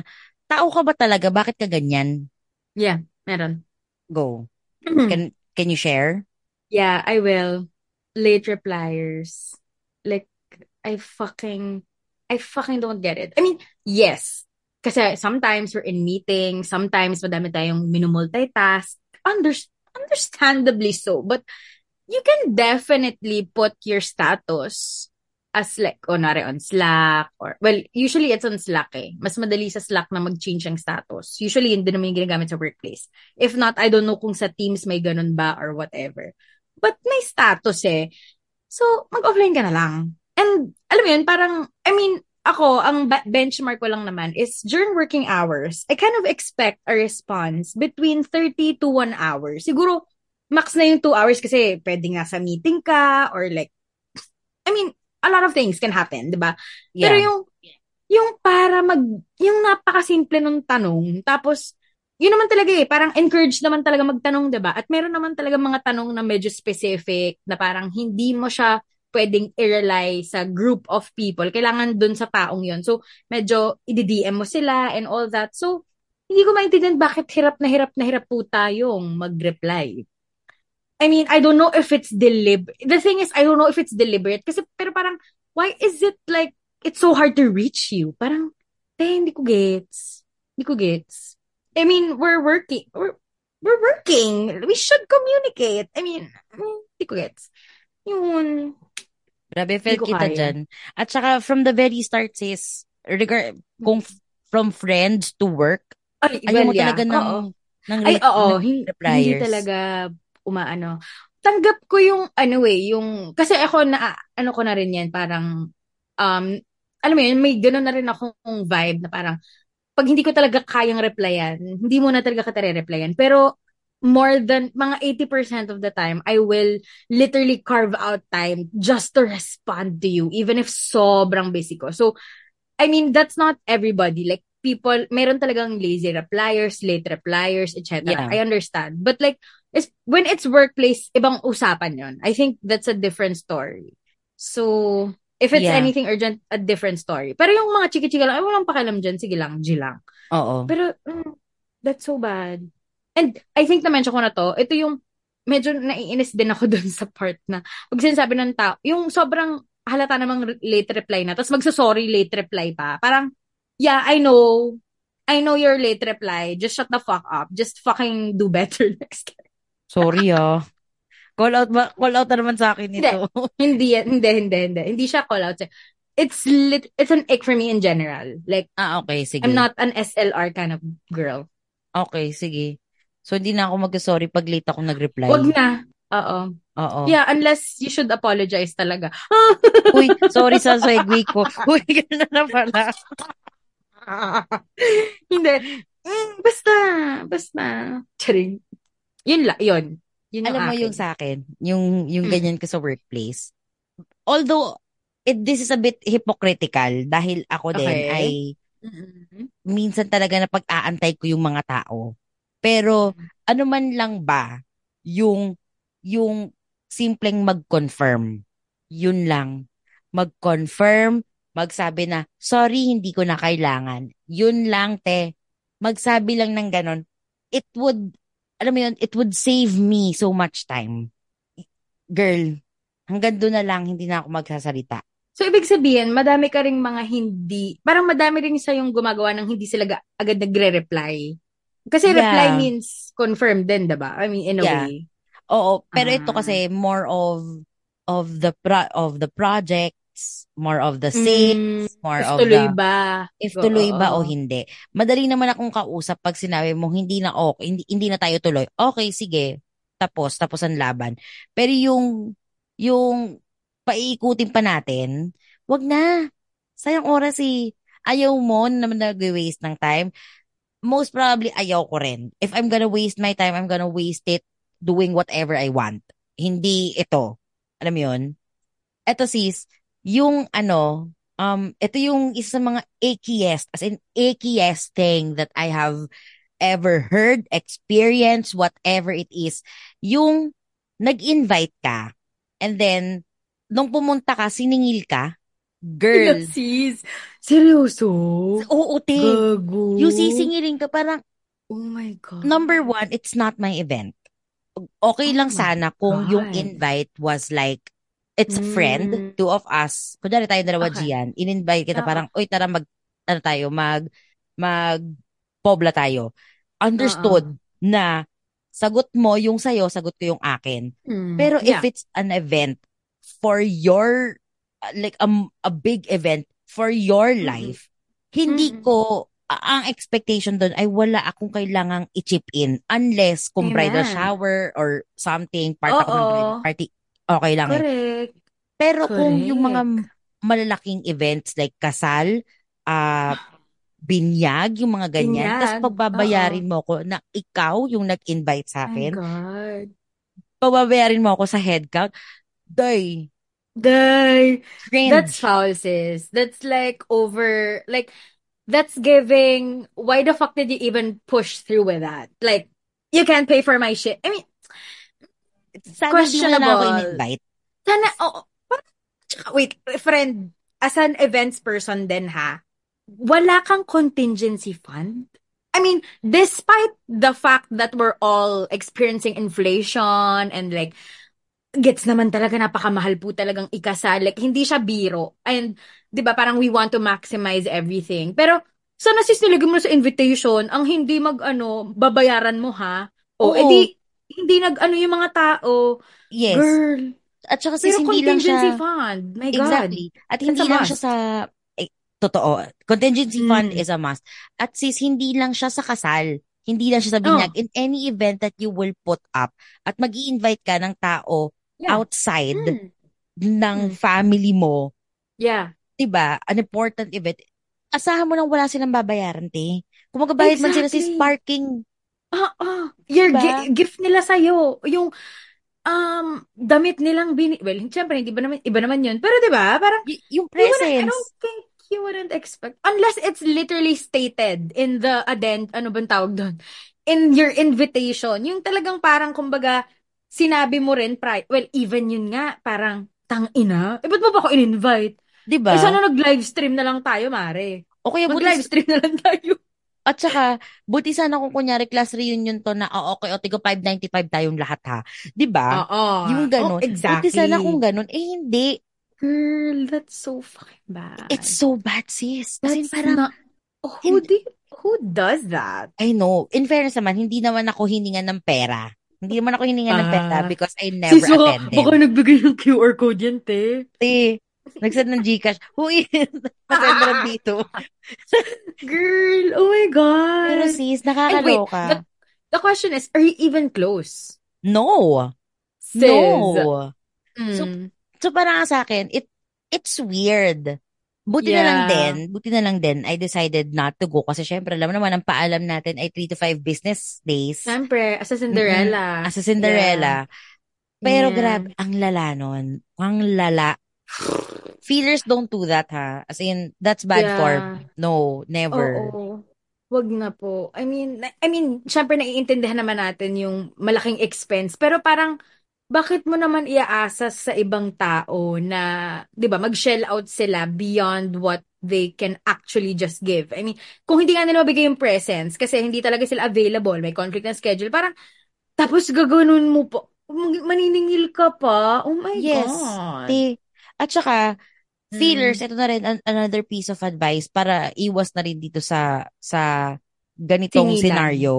tao ka ba talaga? Bakit ka ganyan? Yeah, meron. Go. Hmm. Can, can you share? Yeah, I will. Late repliers. Like, I fucking, I fucking don't get it. I mean, yes. Kasi sometimes we're in meetings, sometimes madami tayong minumultitask. Under, understandably so. But you can definitely put your status as like, kunwari on Slack or, well, usually it's on Slack eh. Mas madali sa Slack na mag-change ang status. Usually, yun din naman yung ginagamit sa workplace. If not, I don't know kung sa Teams may ganun ba or whatever. But may status eh. So, mag-offline ka na lang. And, alam mo yun, parang, I mean, ako, ang benchmark ko lang naman is during working hours, I kind of expect a response between 30 to 1 hour. Siguro, max na yung 2 hours kasi pwede nga sa meeting ka or like, I mean, a lot of things can happen, di ba? Pero Yeah. yung, yung para mag, yung napakasimple nung tanong, tapos, yun naman talaga eh, parang encourage naman talaga magtanong, di ba? At meron naman talaga mga tanong na medyo specific, na parang hindi mo siya pwedeng i-rely sa group of people. Kailangan dun sa taong yon So, medyo i-DM mo sila and all that. So, hindi ko maintindihan bakit hirap na hirap na hirap po tayong mag-reply. I mean, I don't know if it's deliberate. The thing is, I don't know if it's deliberate. Kasi, pero parang, why is it like, it's so hard to reach you? Parang, eh, hindi ko gets. Hindi ko gets. I mean, we're working. We're, we're working. We should communicate. I mean, hindi ko gets. Yun. Grabe, Hindi felt kita kaya. dyan. At saka, from the very start, sis, regard, kung f- from friends to work, Ay, ayaw well, mo yeah. talaga ng, Oo. ng, Ay, re- oo. ng Hin- Hindi repliers. talaga umaano. Tanggap ko yung, ano eh, yung, kasi ako na, ano ko na rin yan, parang, um, alam mo yun, may gano'n na rin akong vibe na parang, pag hindi ko talaga kayang replyan, hindi mo na talaga kita re-replyan. Pero, more than, mga 80% of the time, I will literally carve out time just to respond to you, even if sobrang busy ko. So, I mean, that's not everybody. Like, people, meron talagang lazy repliers, late repliers, etc. Yeah. I understand. But like, it's, when it's workplace, ibang usapan yon. I think that's a different story. So, if it's Yeah. anything urgent, a different story. Pero yung mga chiki-chika lang, ay, walang pakialam dyan, sige lang, G lang. Oo. Pero, mm, that's so bad. And I think na-mention ko na to, ito yung, medyo naiinis din ako dun sa part na, pag sinasabi ng tao, yung sobrang halata namang late reply na, tapos magsasorry late reply pa. Parang, yeah, I know, I know your late reply, just shut the fuck up. Just fucking do better next time. Sorry ah. Call out ba? Call out na naman sa akin ito. hindi, hindi, hindi, hindi. Hindi siya call out. It's lit, it's an ick for me in general. Like, ah, okay, sige. I'm not an SLR kind of girl. Okay, sige. So, hindi na ako mag-sorry pag late ako nag-reply. Wag na. Oo. Oo. Yeah, unless you should apologize talaga. Uy, sorry sa segue ko. Uy, gano'n na pala. Hindi. Mm, basta, basta. Charing. Yun la, yun. Yun Alam mo akin. yung sa akin, yung, yung Mm. ganyan ko sa workplace. Although, it, this is a bit hypocritical dahil ako din Okay. ay Mm-mm. minsan talaga na pag-aantay ko yung mga tao. Pero, ano man lang ba yung, yung simpleng mag-confirm. Yun lang. Mag-confirm, magsabi na, sorry, hindi ko na kailangan. Yun lang, te. Magsabi lang ng ganon. It would, alam mo yun, it would save me so much time. Girl, hanggang doon na lang, hindi na ako magsasalita. So, ibig sabihin, madami ka ring mga hindi, parang madami rin sa yung gumagawa ng hindi sila ga- agad nagre-reply. Kasi Yeah. reply means confirm din, diba? I mean, in a Yeah. way. Oo, pero ito Ah. kasi more of of the pro of the projects, more of the more Mm, If of tuloy the ba? if Oo, tuloy ba o hindi. Madali naman akong kausap pag sinabi mo hindi na okay, hindi, hindi na tayo tuloy. Okay, sige. Tapos, tapos ang laban. Pero yung yung paiikutin pa natin, wag na. Sayang oras eh. Ayaw mo na naman nag-waste ng time. Most probably, ayaw ko rin. If I'm gonna waste my time, I'm gonna waste it doing whatever I want. Hindi ito. Alam mo yun? Eto sis, yung ano, um, ito yung isa sa mga ackiest, as in ackiest thing that I have ever heard, experienced, whatever it is. Yung nag-invite ka, and then, nung pumunta ka, siningil ka, girl. Sis, seryoso? Oo, te. Gago. Yung sisingilin ka, parang, Oh my God. number one, it's not my event. Okay Oh lang sana kung yung God. invite was like, it's a friend, Mm. two of us. Kunyari tayo dalawa, Okay. Gian. In-invite kita Oo. parang, oy, tara mag, ano tayo, mag, mag, pobla tayo. Understood na sagot mo yung sayo, sagot ko yung akin. Mm, Pero if yeah. it's an event for your, like a, a big event for your Mm-mm. life, hindi Mm-mm. ko, ang expectation doon ay wala akong kailangang i-chip in unless kung bridal Amen. shower or something, part ako ng bridal party, okay lang eh. Correct. Pero kung yung mga Correct. malalaking events like kasal, ah binyag, yung mga ganyan, tapos Binyag. pagbabayarin mo ko na ikaw yung nag-invite sa akin, God. pagbabayarin mo ako sa head count, day, Day. cringe. That's foul, sis. That's like over, like, that's giving, why the fuck did you even push through with that? Like, you can't pay for my shit. I mean, Sana hindi mo na ako questionable. in-invite. sana, oh, parang, tsaka, wait, friend, as an events person din ha, wala kang contingency fund? I mean, despite the fact that we're all experiencing inflation and like, gets naman talaga napakamahal po talagang ikasal. Like, hindi siya biro. And, di ba, parang we want to maximize everything. Pero, sana sis nilagay mo sa invitation, ang hindi mag, ano, babayaran mo ha? O, Oo. edi, hindi nag, ano yung mga tao. Yes. Girl, At saka pero hindi lang contingency siya, fund. My God. exactly. At That's hindi lang siya sa, eh, totoo, contingency fund Mm. is a must. At sis, hindi lang siya sa kasal. Hindi lang siya sa Oh, binyag. In any event that you will put up at mag invite ka ng tao yeah. outside Mm. ng Mm. family mo, Yeah. 'di ba? An important event. Asahan mo nang wala silang babayaran, te. Kung magbabayad man sila sis Exactly. parking, Ah, ah. Your Diba? gi- gift nila sa'yo. Yung, um, damit nilang bini... Well, siyempre, hindi ba naman, iba naman yun. Pero, di ba? Parang, y- yung wouldn't, I presence. don't think you wouldn't expect, unless it's literally stated in the addend, ano bang tawag doon? In your invitation. Yung talagang parang, kumbaga, sinabi mo rin, pri well, even yun nga, parang, tang ina, eh, ba't mo ba ako in-invite? 'Di Eh, sana nag-livestream na lang tayo, mare. O kaya buti Mag-livestream na lang tayo. At saka buti sana kung kunyari class reunion to na oh, okay, o tigo 595 tayong lahat ha. 'Di ba? Oo. Yung Oh, ganun. exactly. Buti sana kung ganun. Eh hindi. Girl, that's so fucking bad. It's so bad, sis. That's parang, not... Who Hindi- who does that? I know. In fairness naman, hindi naman ako hiningan ng pera. Hindi naman ako hiningan ng pera Ah. because I never Sis, attended. baka nagbigay ng QR code yan, te. Te, nagsend ng Gcash. Who is? Lang dito. Girl, oh my God. Pero sis, And wait, nakakaloka. the, the question is, are you even close? No. Sis. No. So, Mm. so parang sa akin, it it's weird. Buti na lang Yeah. din, buti na lang din, I decided not to go kasi syempre, alam naman, ang paalam natin ay 3 to 5 business days Siyempre, as a Cinderella. as a Cinderella. Pero Yeah. grabe, ang lala nun. Ang lala. Feelers don't do that, ha? As in, that's bad Yeah. form. No, never. Oo. Wag na po. I mean, na- I mean, syempre naiintindihan naman natin yung malaking expense. Pero parang, bakit mo naman iaasa sa ibang tao na, di ba, mag-shell out sila beyond what they can actually just give? I mean, kung hindi nga nila mabigay yung presents, kasi hindi talaga sila available, may conflict ng schedule, parang, tapos gaganon mo mag- maniningil ka pa. Oh my Yes. God. Te, at saka, Mm. feelers, ito na rin an- another piece of advice para iwas na rin dito sa sa ganitong Singilan. scenario,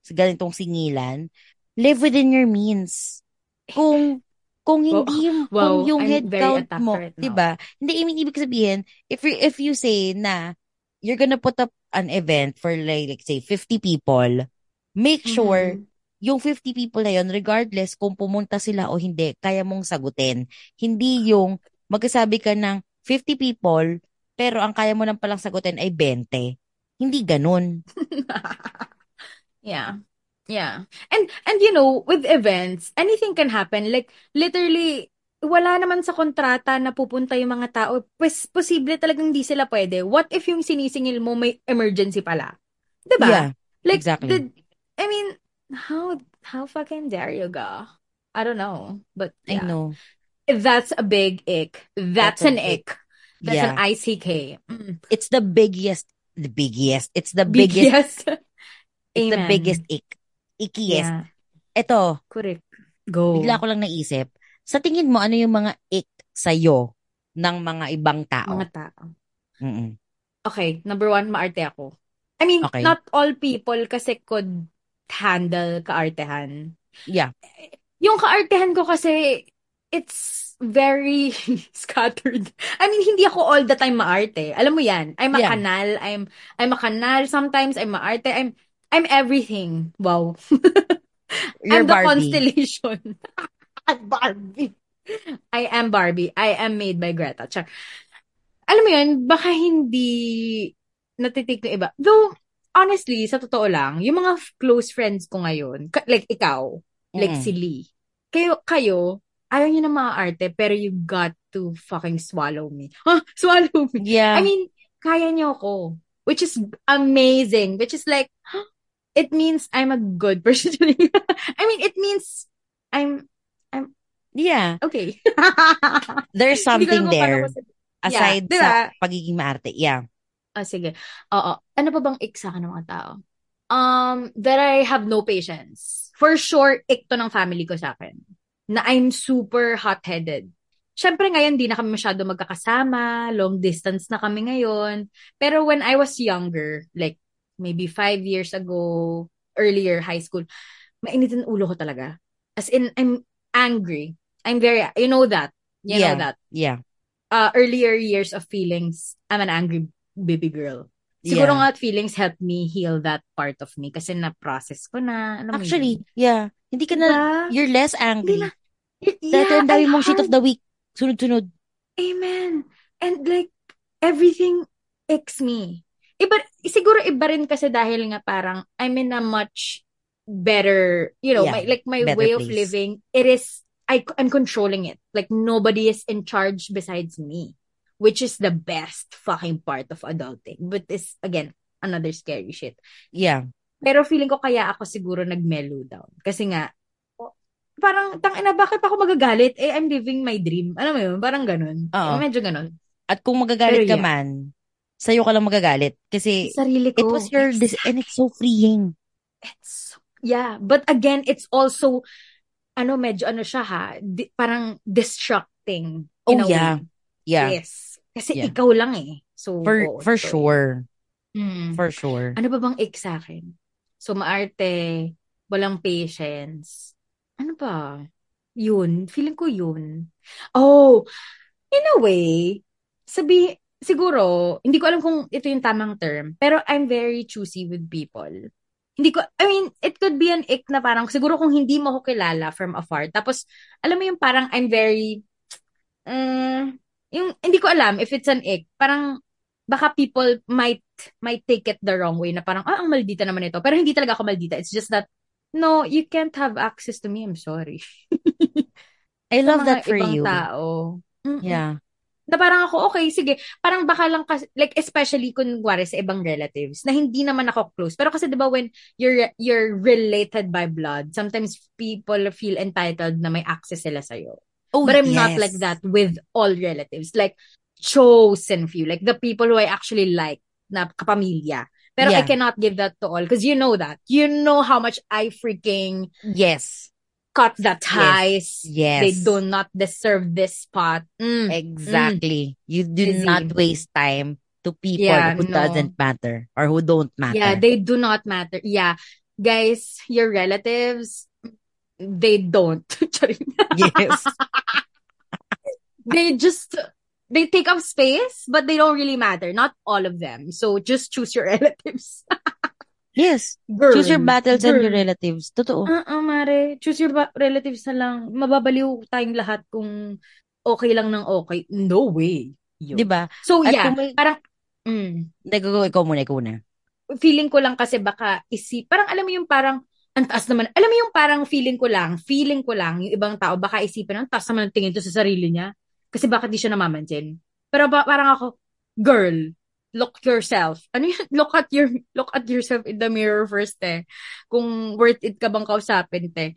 sa ganitong singilan. Live within your means. Kung kung Wow. hindi kung Wow, yung I'm head count mo, right 'di ba? Hindi I mean, ibig sabihin, if you, if you say na you're gonna put up an event for like, like say 50 people, make sure Mhm. yung 50 people na yun, regardless kung pumunta sila o hindi, kaya mong sagutin. Hindi yung magkasabi ka ng 50 people, pero ang kaya mo lang palang sagutin ay 20. Hindi ganun. Yeah. Yeah. And and you know, with events, anything can happen. Like literally wala naman sa kontrata na pupunta yung mga tao. Pues, posible talagang hindi sila pwede. What if yung sinisingil mo may emergency pala? Diba? Yeah, like, exactly. the, I mean, how, how fucking dare you go? I don't know. But, I yeah. know. That's a big ick. That's, That's an ick. That's yeah. an ICK. Mm. It's the biggest, the biggest, it's the biggest, Biggest. it's the biggest ick. Ickiest. Yeah. Ito, Correct. Go. bigla ko lang naisip. Sa tingin mo, ano yung mga ick sa'yo ng mga ibang tao? Mga tao. Mm-mm. Okay, number one, maarte ako. I mean, Okay. not all people kasi could handle kaartehan. Yeah. Yung kaartehan ko kasi, it's very scattered. I mean, hindi ako all the time maarte. Alam mo yan. I'm a Yeah. kanal. I'm, I'm a kanal. Sometimes I'm maarte. I'm, I'm everything. Wow. You're I'm the Barbie. constellation. I'm Barbie. I am Barbie. I am made by Greta. Char. Alam mo yun, baka hindi natitik ng iba. Though, honestly, sa totoo lang, yung mga close friends ko ngayon, like ikaw, like Mm-mm. si Lee, kayo, kayo, ayaw nyo na mga arte, pero you got to fucking swallow me. Huh? Swallow me. Yeah. I mean, kaya nyo ako. Which is amazing. Which is like, huh? it means I'm a good person. I mean, it means I'm, yeah. okay. There's ko something there. ko Aside Yeah, sa pagiging maarte. Yeah. Ah, sige. Oo. Ano pa bang ik sa akin ng mga tao? Um, that I have no patience. For sure, ik to ng family ko sa akin. Na I'm super hot-headed. Siyempre ngayon, di na kami masyado magkakasama. Long distance na kami ngayon. Pero when I was younger, like maybe five years ago, earlier high school, mainit ang ulo ko talaga. As in, I'm angry. I'm very, you know that. You Yeah. know that. Yeah. uh, earlier years of feelings, I'm an angry baby girl. Siguro Yeah. nga feelings helped me heal that part of me kasi na-process ko na. Alam mo Actually, yun. yeah. Hindi ka na, Diba? you're less angry. Na- Y- Dati yeah, ang dami mong shit of the week. Sunod-sunod. Amen. And like, everything icks me. Iba, siguro iba rin kasi dahil nga parang I'm in a much better, you know, Yeah, my, like my way of place. living, it is, I, I'm controlling it. Like nobody is in charge besides me. Which is the best fucking part of adulting. But it's, again, another scary shit. Yeah. Pero feeling ko kaya ako siguro nag-mellow down. Kasi nga, parang, tangina, bakit pa ako magagalit? Eh, I'm living my dream. Alam mo yun? Parang ganun. Oo. Eh, medyo ganun. At kung magagalit Pero ka yeah. man, sa'yo ka lang magagalit. Kasi Sarili it ko. was your, dis- and it's so freeing. It's, yeah. But again, it's also, ano, medyo ano siya ha, di- parang distracting. Oh, yeah. way. Yeah. Yes. Kasi Yeah. ikaw lang eh. So, For, oo, for so, sure. Mm. For sure. Ano ba bang ick sa akin? So, maarte, walang patience. Ano ba? Yun. Feeling ko yun. Oh, in a way, sabi, siguro, hindi ko alam kung ito yung tamang term, pero I'm very choosy with people. Hindi ko, I mean, it could be an ick na parang, siguro kung hindi mo ako kilala from afar, tapos, alam mo yung parang I'm very, mm, yung, hindi ko alam if it's an ick, parang, baka people might might take it the wrong way na parang, ah, ang maldita naman ito. Pero hindi talaga ako maldita. It's just that, no, you can't have access to me. I'm sorry. I love that for you. tao. Mm-mm. Yeah. Na parang ako, okay, sige. Parang baka lang kasi, like, especially kunwari sa ibang relatives, na hindi naman ako close. Pero kasi, di ba, when you're, you're related by blood, sometimes people feel entitled na may access sila sa'yo. Oh, But I'm not like that with all relatives. Like, chosen few. Like, the people who I actually like na kapamilya. Pero I cannot give that to all. Because you know that. You know how much I freaking Yes. cut the ties. Yes. They do not deserve this spot. Mm. Exactly. You do Busy. not waste time to people Yeah, who no. doesn't matter or who don't matter. Yeah, they do not matter. Yeah. Guys, your relatives, they don't. Yes. they just they take up space, but they don't really matter. Not all of them. So just choose your relatives. Yes. Girl, Choose your battles and girl. your relatives. Totoo. Ah, ah, mare. Choose your ba- relatives na lang. Mababaliw tayong lahat kung okay lang ng okay. No way. Yun. Di ba? So, At yeah. may- Parang, mm, Hindi, go, go, ikaw muna, ikaw muna. feeling ko lang kasi baka isip, parang alam mo yung parang, ang taas naman. Alam mo yung parang feeling ko lang, feeling ko lang, yung ibang tao, baka isipin, ang taas naman ang tingin to sa sarili niya. Kasi bakit di siya namamansin? Pero ba, parang ako, girl, look yourself. Ano yun? Look at your, look at yourself in the mirror first, eh. Kung worth it ka bang kausapin, te.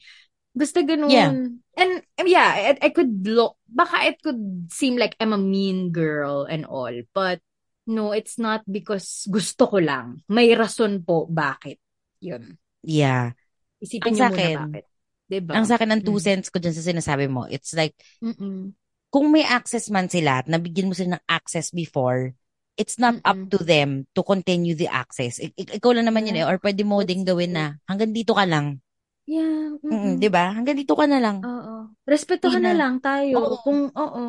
Basta ganun. Yeah. And, yeah, I, I could look, baka it could seem like I'm a mean girl and all, but, no, it's not because gusto ko lang. May rason po bakit. Yun. Yeah. Isipin Ang niyo sa muna akin, bakit. Diba? Ang sa akin, ang two Mm. cents ko dyan sa sinasabi mo, it's like, Mm-mm. kung may access man sila at nabigyan mo sila ng access before, it's not up Mm-mm. to them to continue the access. I- ik- ikaw lang naman yun eh. Yeah, Or pwede mo that's ding gawin na hanggang dito ka lang. Yeah. Mm, Mm-mm. 'Di ba? Hanggang dito ka na lang. Oo. Respetuhan Hindi na na. lang tayo. Oo. Kung, oo.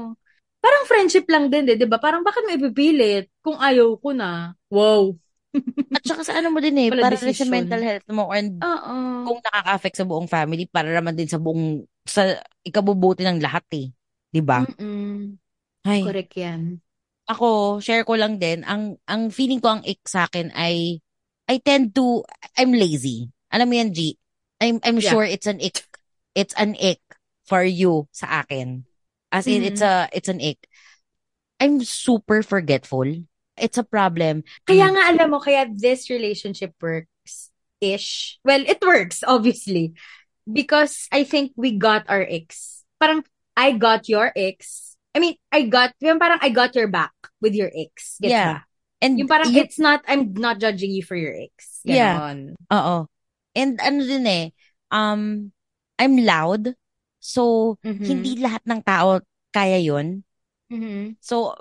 Parang friendship lang din, eh, di ba? Parang bakit mo ipipilit kung ayaw ko na? Wow. At saka sa ano mo din eh, para rin sa mental health mo and Oo. kung nakaka-affect sa buong family, para naman din sa buong, sa ikabubuti ng lahat eh. 'Di ba? Mm-mm. Ay, Correct yan. ako, share ko lang din, ang, ang feeling ko ang ick sa akin ay, I tend to, I'm lazy. Alam mo yan, G? I'm, I'm Yeah. sure it's an ick. It's an ick for you sa akin. As in, it's Mhm. a, it's an ick. I'm super forgetful. It's a problem. Kaya nga alam mo, kaya this relationship works-ish. Well, it works, obviously. Because I think we got our ex. Parang, I got your ex. I mean, I got, yung parang I got your back with your ex. Gets Yeah. ba? And Yung parang, you- it's not, I'm not judging you for your ex. Yeah. Ganon. Oo. And ano din eh, um, I'm loud. So, Mhm. hindi lahat ng tao kaya yun. Mhm. So,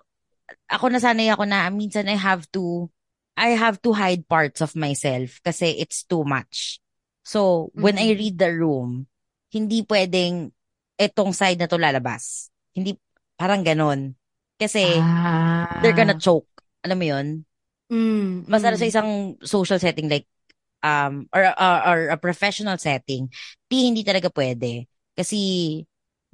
ako nasanay ako na minsan I have to, I have to hide parts of myself kasi it's too much. So, when I Mhm. read the room, hindi pwedeng etong side na to lalabas. Hindi, parang ganon. Kasi, Ah. they're gonna choke. Alam mo yun? Mm, Basta mm. sa isang social setting like, um, or, or, or a professional setting, di hindi talaga pwede. Kasi,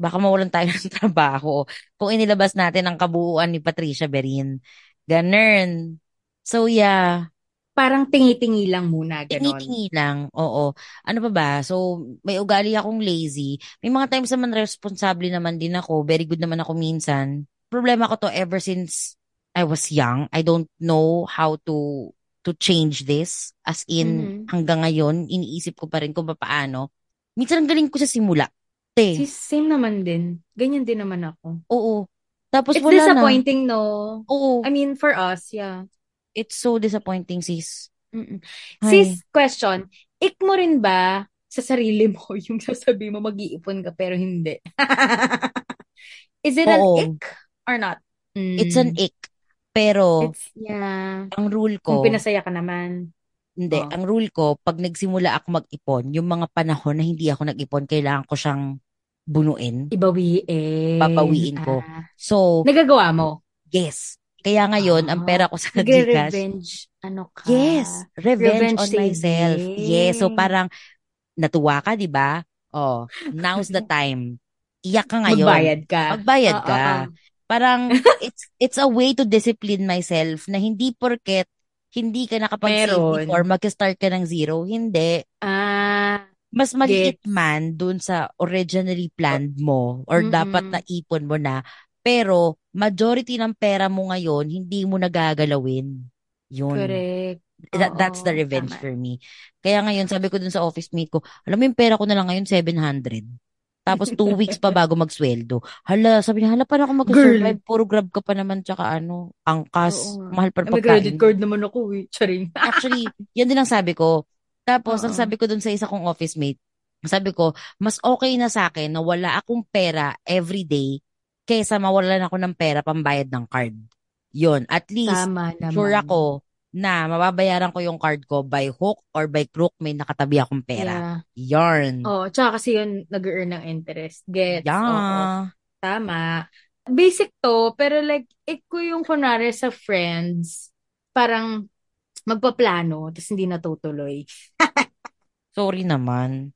baka mawalan tayo ng trabaho kung inilabas natin ang kabuuan ni Patricia Berin. Ganun. So, yeah. Parang tingi-tingi lang muna, ganon. Tingi-tingi lang. Oo. Ano pa ba? So, may ugali akong lazy. May mga times naman responsable naman din ako. Very good naman ako minsan. Problema ko to ever since I was young. I don't know how to to change this. As in, Mhm. hanggang ngayon, iniisip ko pa rin kung paano. Minsan ang galing ko sa simula. Te. Si- Same naman din. Ganyan din naman ako. Oo. Tapos It's wala na. disappointing, no? Oo. I mean, for us, yeah. It's so disappointing, sis. Mm-mm. Ay. Sis, question. Ik mo rin ba sa sarili mo yung sasabi mo mag-iipon ka pero hindi? Is it an Oo. ick or not? It's an Mm. ick. Pero, It's, yeah. ang rule Kung ko, pinasaya ka naman. Hindi, Oh. ang rule ko, pag nagsimula ako mag-ipon, yung mga panahon na hindi ako nag-ipon, kailangan ko siyang bunuin, Ibawiin. babawiin ko. Ah. So, Nagagawa mo? yes. Kaya ngayon, ang Ah, pera ko sa Gcash, Nagre-revenge. Ano ka? yes, revenge, Revenge on myself. Yes, so saving. parang natuwa ka, di ba? Oh, now's the time. Iyak ka ngayon. Magbayad ka. Magbayad ka. oo. Parang, it's it's a way to discipline myself na hindi porket hindi ka nakapag-save before, mag-start ka ng zero. Hindi. Ah, mas maliit man dun sa originally planned mo or Mm-mm. dapat na ipon mo na. Pero majority ng pera mo ngayon, hindi mo nagagalawin. Yun. correct. That, that's the revenge tama. for me. Kaya ngayon, sabi ko dun sa office mate ko, alam mo yung pera ko na lang ngayon, 700. Tapos two weeks pa bago magsweldo. Hala, sabi niya, hala, paano ako mag-survive? Puro grab ka pa naman, tsaka ano, angkas, Oo mahal pa May credit pagkain. card naman ako eh. Charing. Actually, yan din ang sabi ko. Tapos, ang Oo. sabi ko dun sa isa kong office mate, sabi ko, mas okay na sa akin na wala akong pera every day kaysa mawalan ako ng pera pambayad ng card. Yun. At least, Tama naman. sure ako na mababayaran ko yung card ko by hook or by crook may nakatabi akong pera. Yeah. Yarn. Oh, tsaka kasi yun nag-earn ng interest. Gets? Oo. Yeah. Tama. Basic to, pero like, iko yung kunwari sa friends, parang magpaplano, tapos hindi natutuloy. Sorry naman.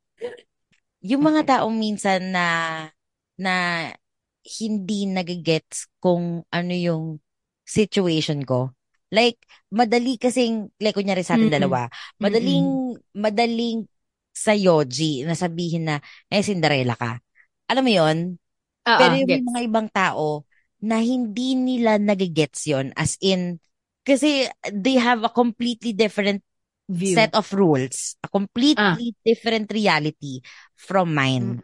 Yung mga taong minsan na na hindi nagigets kung ano yung situation ko. Like, madali kasing, like kunyari sa ating Mm-mm. dalawa, madaling, madaling sa Yoji na sabihin na, eh, Cinderella ka. Alam mo yon Oo, Pero yung gets. mga ibang tao na hindi nila nagigets yon as in, kasi they have a completely different View. set of rules, a completely different reality from mine.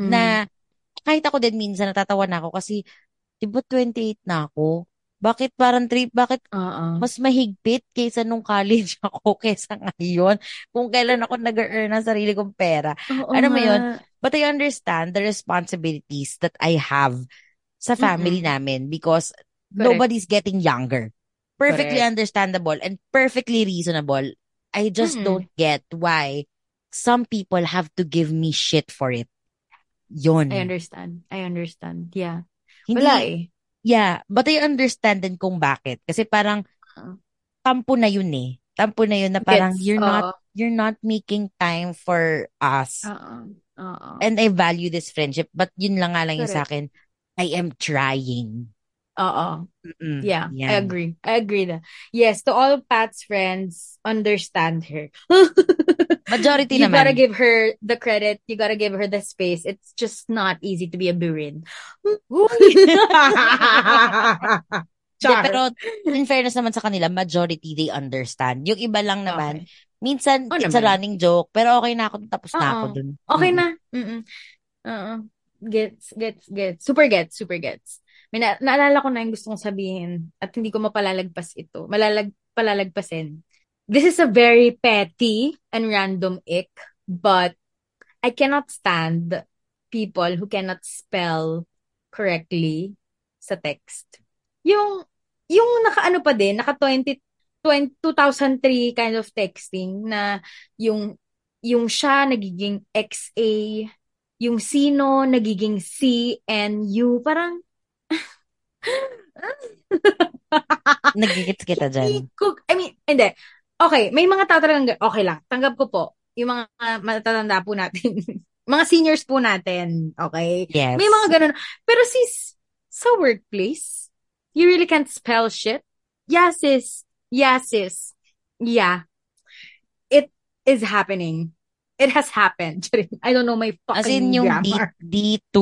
Mm. Na kahit ako din minsan natatawa na ako kasi, di ba 28 na ako? Bakit parang trip, bakit Oo. mas mahigpit kaysa nung college ako kaysa ngayon kung kailan ako nag-earn ng sarili kong pera. Oo Ano mo yun? But I understand the responsibilities that I have sa family Mm-mm. namin because Correct. nobody's getting younger. Perfectly Correct. understandable and perfectly reasonable. I just Mm-mm. don't get why some people have to give me shit for it. Yun. I understand. I understand. Yeah. Hindi, Wala eh. yeah, but I understand din kung bakit. Kasi parang Oo. tampo na yun eh. Tampo na yun na parang Gets. you're not Oo. you're not making time for us. Oo. Oo. And I value this friendship. But yun lang nga lang yung sa Correct. akin. I am trying. Oo. Mm-mm. Yeah, I Yan. agree. I agree na. Yes, to all Pat's friends, understand her. Majority you naman. gotta give her the credit. You gotta give her the space. It's just not easy to be a burin. Char. pero in fairness naman sa kanila, majority they understand. Yung iba lang naman, Okay. minsan Oo it's a running joke, pero okay na ako, tapos na ako dun. Okay Mm-mm. na. Mm-mm. Oo. Gets, gets, gets. Super gets, super gets. May na- naalala ko na yung gusto kong sabihin at hindi ko mapalalagpas ito. Malalag, palalagpasin. This is a very petty and random ick, but I cannot stand people who cannot spell correctly sa text. Yung, yung naka-ano pa din, naka 20, 20, 2003 kind of texting na yung, yung siya nagiging XA, yung sino nagiging C and U. Parang, Nagigits kita dyan. I mean, hindi. Okay, may mga tao talagang, okay lang, tanggap ko po. Yung mga uh, matatanda po natin. mga seniors po natin, okay? Yes. May mga ganun. Pero sis, sa workplace, you really can't spell shit. Yeah, sis. Yeah, sis. Yeah. It is happening. It has happened. I don't know my As fucking in yung D, grammar. D2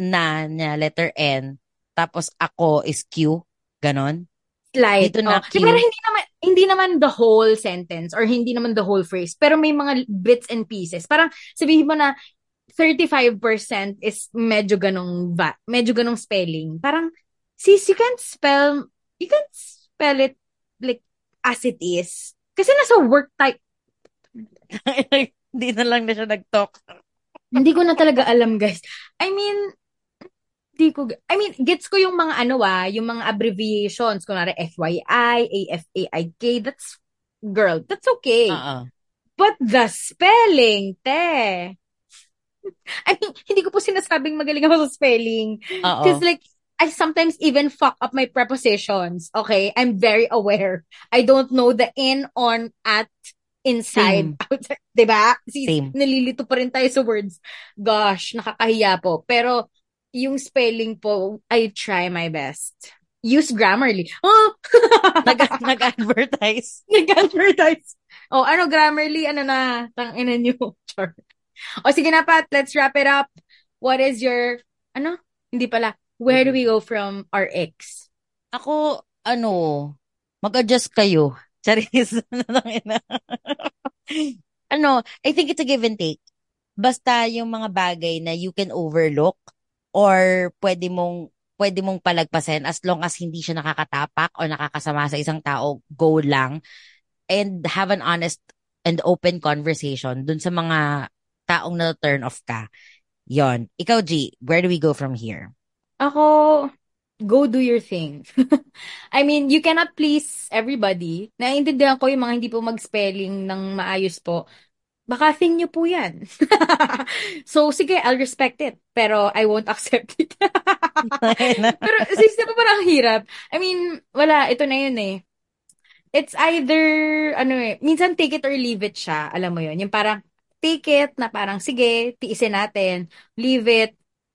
na, na letter N, tapos ako is Q, ganon. Slide. Dito na Oh. Q. Pero hindi naman hindi naman the whole sentence or hindi naman the whole phrase. Pero may mga bits and pieces. Parang sabihin mo na 35% is medyo ganong va- medyo ganong spelling. Parang sis, you can't spell you can't spell it like as it is. Kasi nasa work type. Hindi na lang na siya nag-talk. Hindi ko na talaga alam, guys. I mean, Di ko, I mean, gets ko yung mga ano ah, yung mga abbreviations, kunwari FYI, AFAIK, that's, girl, that's okay. Oo. But the spelling, te. I mean, hindi ko po sinasabing magaling ako sa spelling. Because like, I sometimes even fuck up my prepositions. Okay? I'm very aware. I don't know the in, on, at, inside, Same. outside. Diba? Si, Same. Nalilito pa rin tayo sa words. Gosh, nakakahiya po. Pero, yung spelling po, I try my best. Use Grammarly. Oh! Nag- nag-advertise. Nag-advertise. Oh, ano, Grammarly, ano na, tangina nyo. Char. O, sige na, Pat, let's wrap it up. What is your, ano? Hindi pala. Where do we go from our ex? Ako, ano, mag-adjust kayo. Charis. ano, I think it's a give and take. Basta yung mga bagay na you can overlook or pwede mong pwede mong palagpasin as long as hindi siya nakakatapak o nakakasama sa isang tao, go lang. And have an honest and open conversation dun sa mga taong na turn off ka. Yon. Ikaw, G, where do we go from here? Ako, go do your thing. I mean, you cannot please everybody. Naiintindihan ko yung mga hindi po mag-spelling ng maayos po. Baka thing nyo po yan. so, sige, I'll respect it. Pero I won't accept it. Pero, sis, di ba parang hirap? I mean, wala, ito na yun eh. It's either, ano eh, minsan take it or leave it siya. Alam mo yun. Yung parang, take it na parang, sige, tiisin natin. Leave it,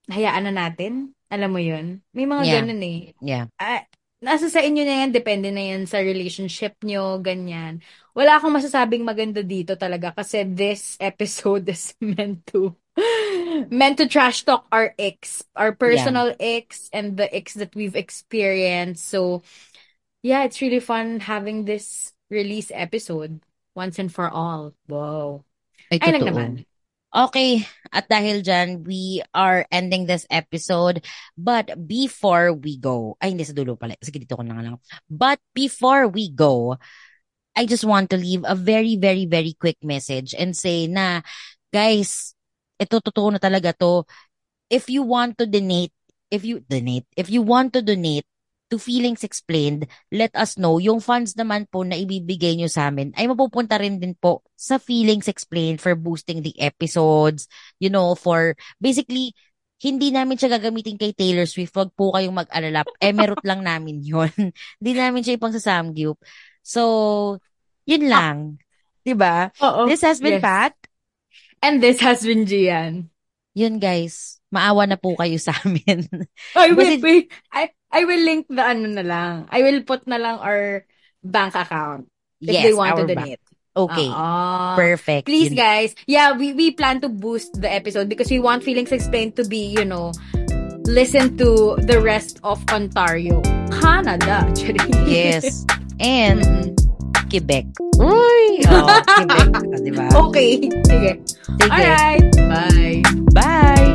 hayaan na natin. Alam mo yun? May mga Yeah. ganun eh. yeah. Ah, nasa sa inyo na yan, depende na yan sa relationship nyo, ganyan. Wala akong masasabing maganda dito talaga kasi this episode is meant to meant to trash talk our ex, our personal ex and the ex that we've experienced. So, yeah, it's really fun having this release episode once and for all. Wow. Ay, Ay, lang totoo. naman. Okay, at dahil dyan, we are ending this episode. But before we go, ay hindi sa dulo pala. Sige, dito ko na lang. But before we go, I just want to leave a very, very, very quick message and say na, guys, ito totoo na talaga to. If you want to donate, if you donate, if you want to donate to Feelings Explained, let us know. Yung funds naman po na ibibigay nyo sa amin ay mapupunta rin din po sa Feelings Explained for boosting the episodes, you know, for basically, hindi namin siya gagamitin kay Taylor Swift. Wag po kayong mag-alala. Emerald lang namin yon Hindi namin siya ipang sa Samgyup. So, yun lang. 'Di ba? Oo. This has been Yes. Pat. And this has been Gian. Yun guys, maawa na po kayo sa amin. Ay, Kasi- wait, wait. I, I will link the ano na lang. I will put na lang our bank account if yes, they want to donate. Okay. Oo. Perfect. Please, guys. Yeah, we, we plan to boost the episode because we want Feelings Explained to be, you know, listen to the rest of Ontario. Canada. Yes. And. Quebec. Uy! Oh, Quebec. Oh, di ba? Okay. Sige. Sige. Alright. Bye.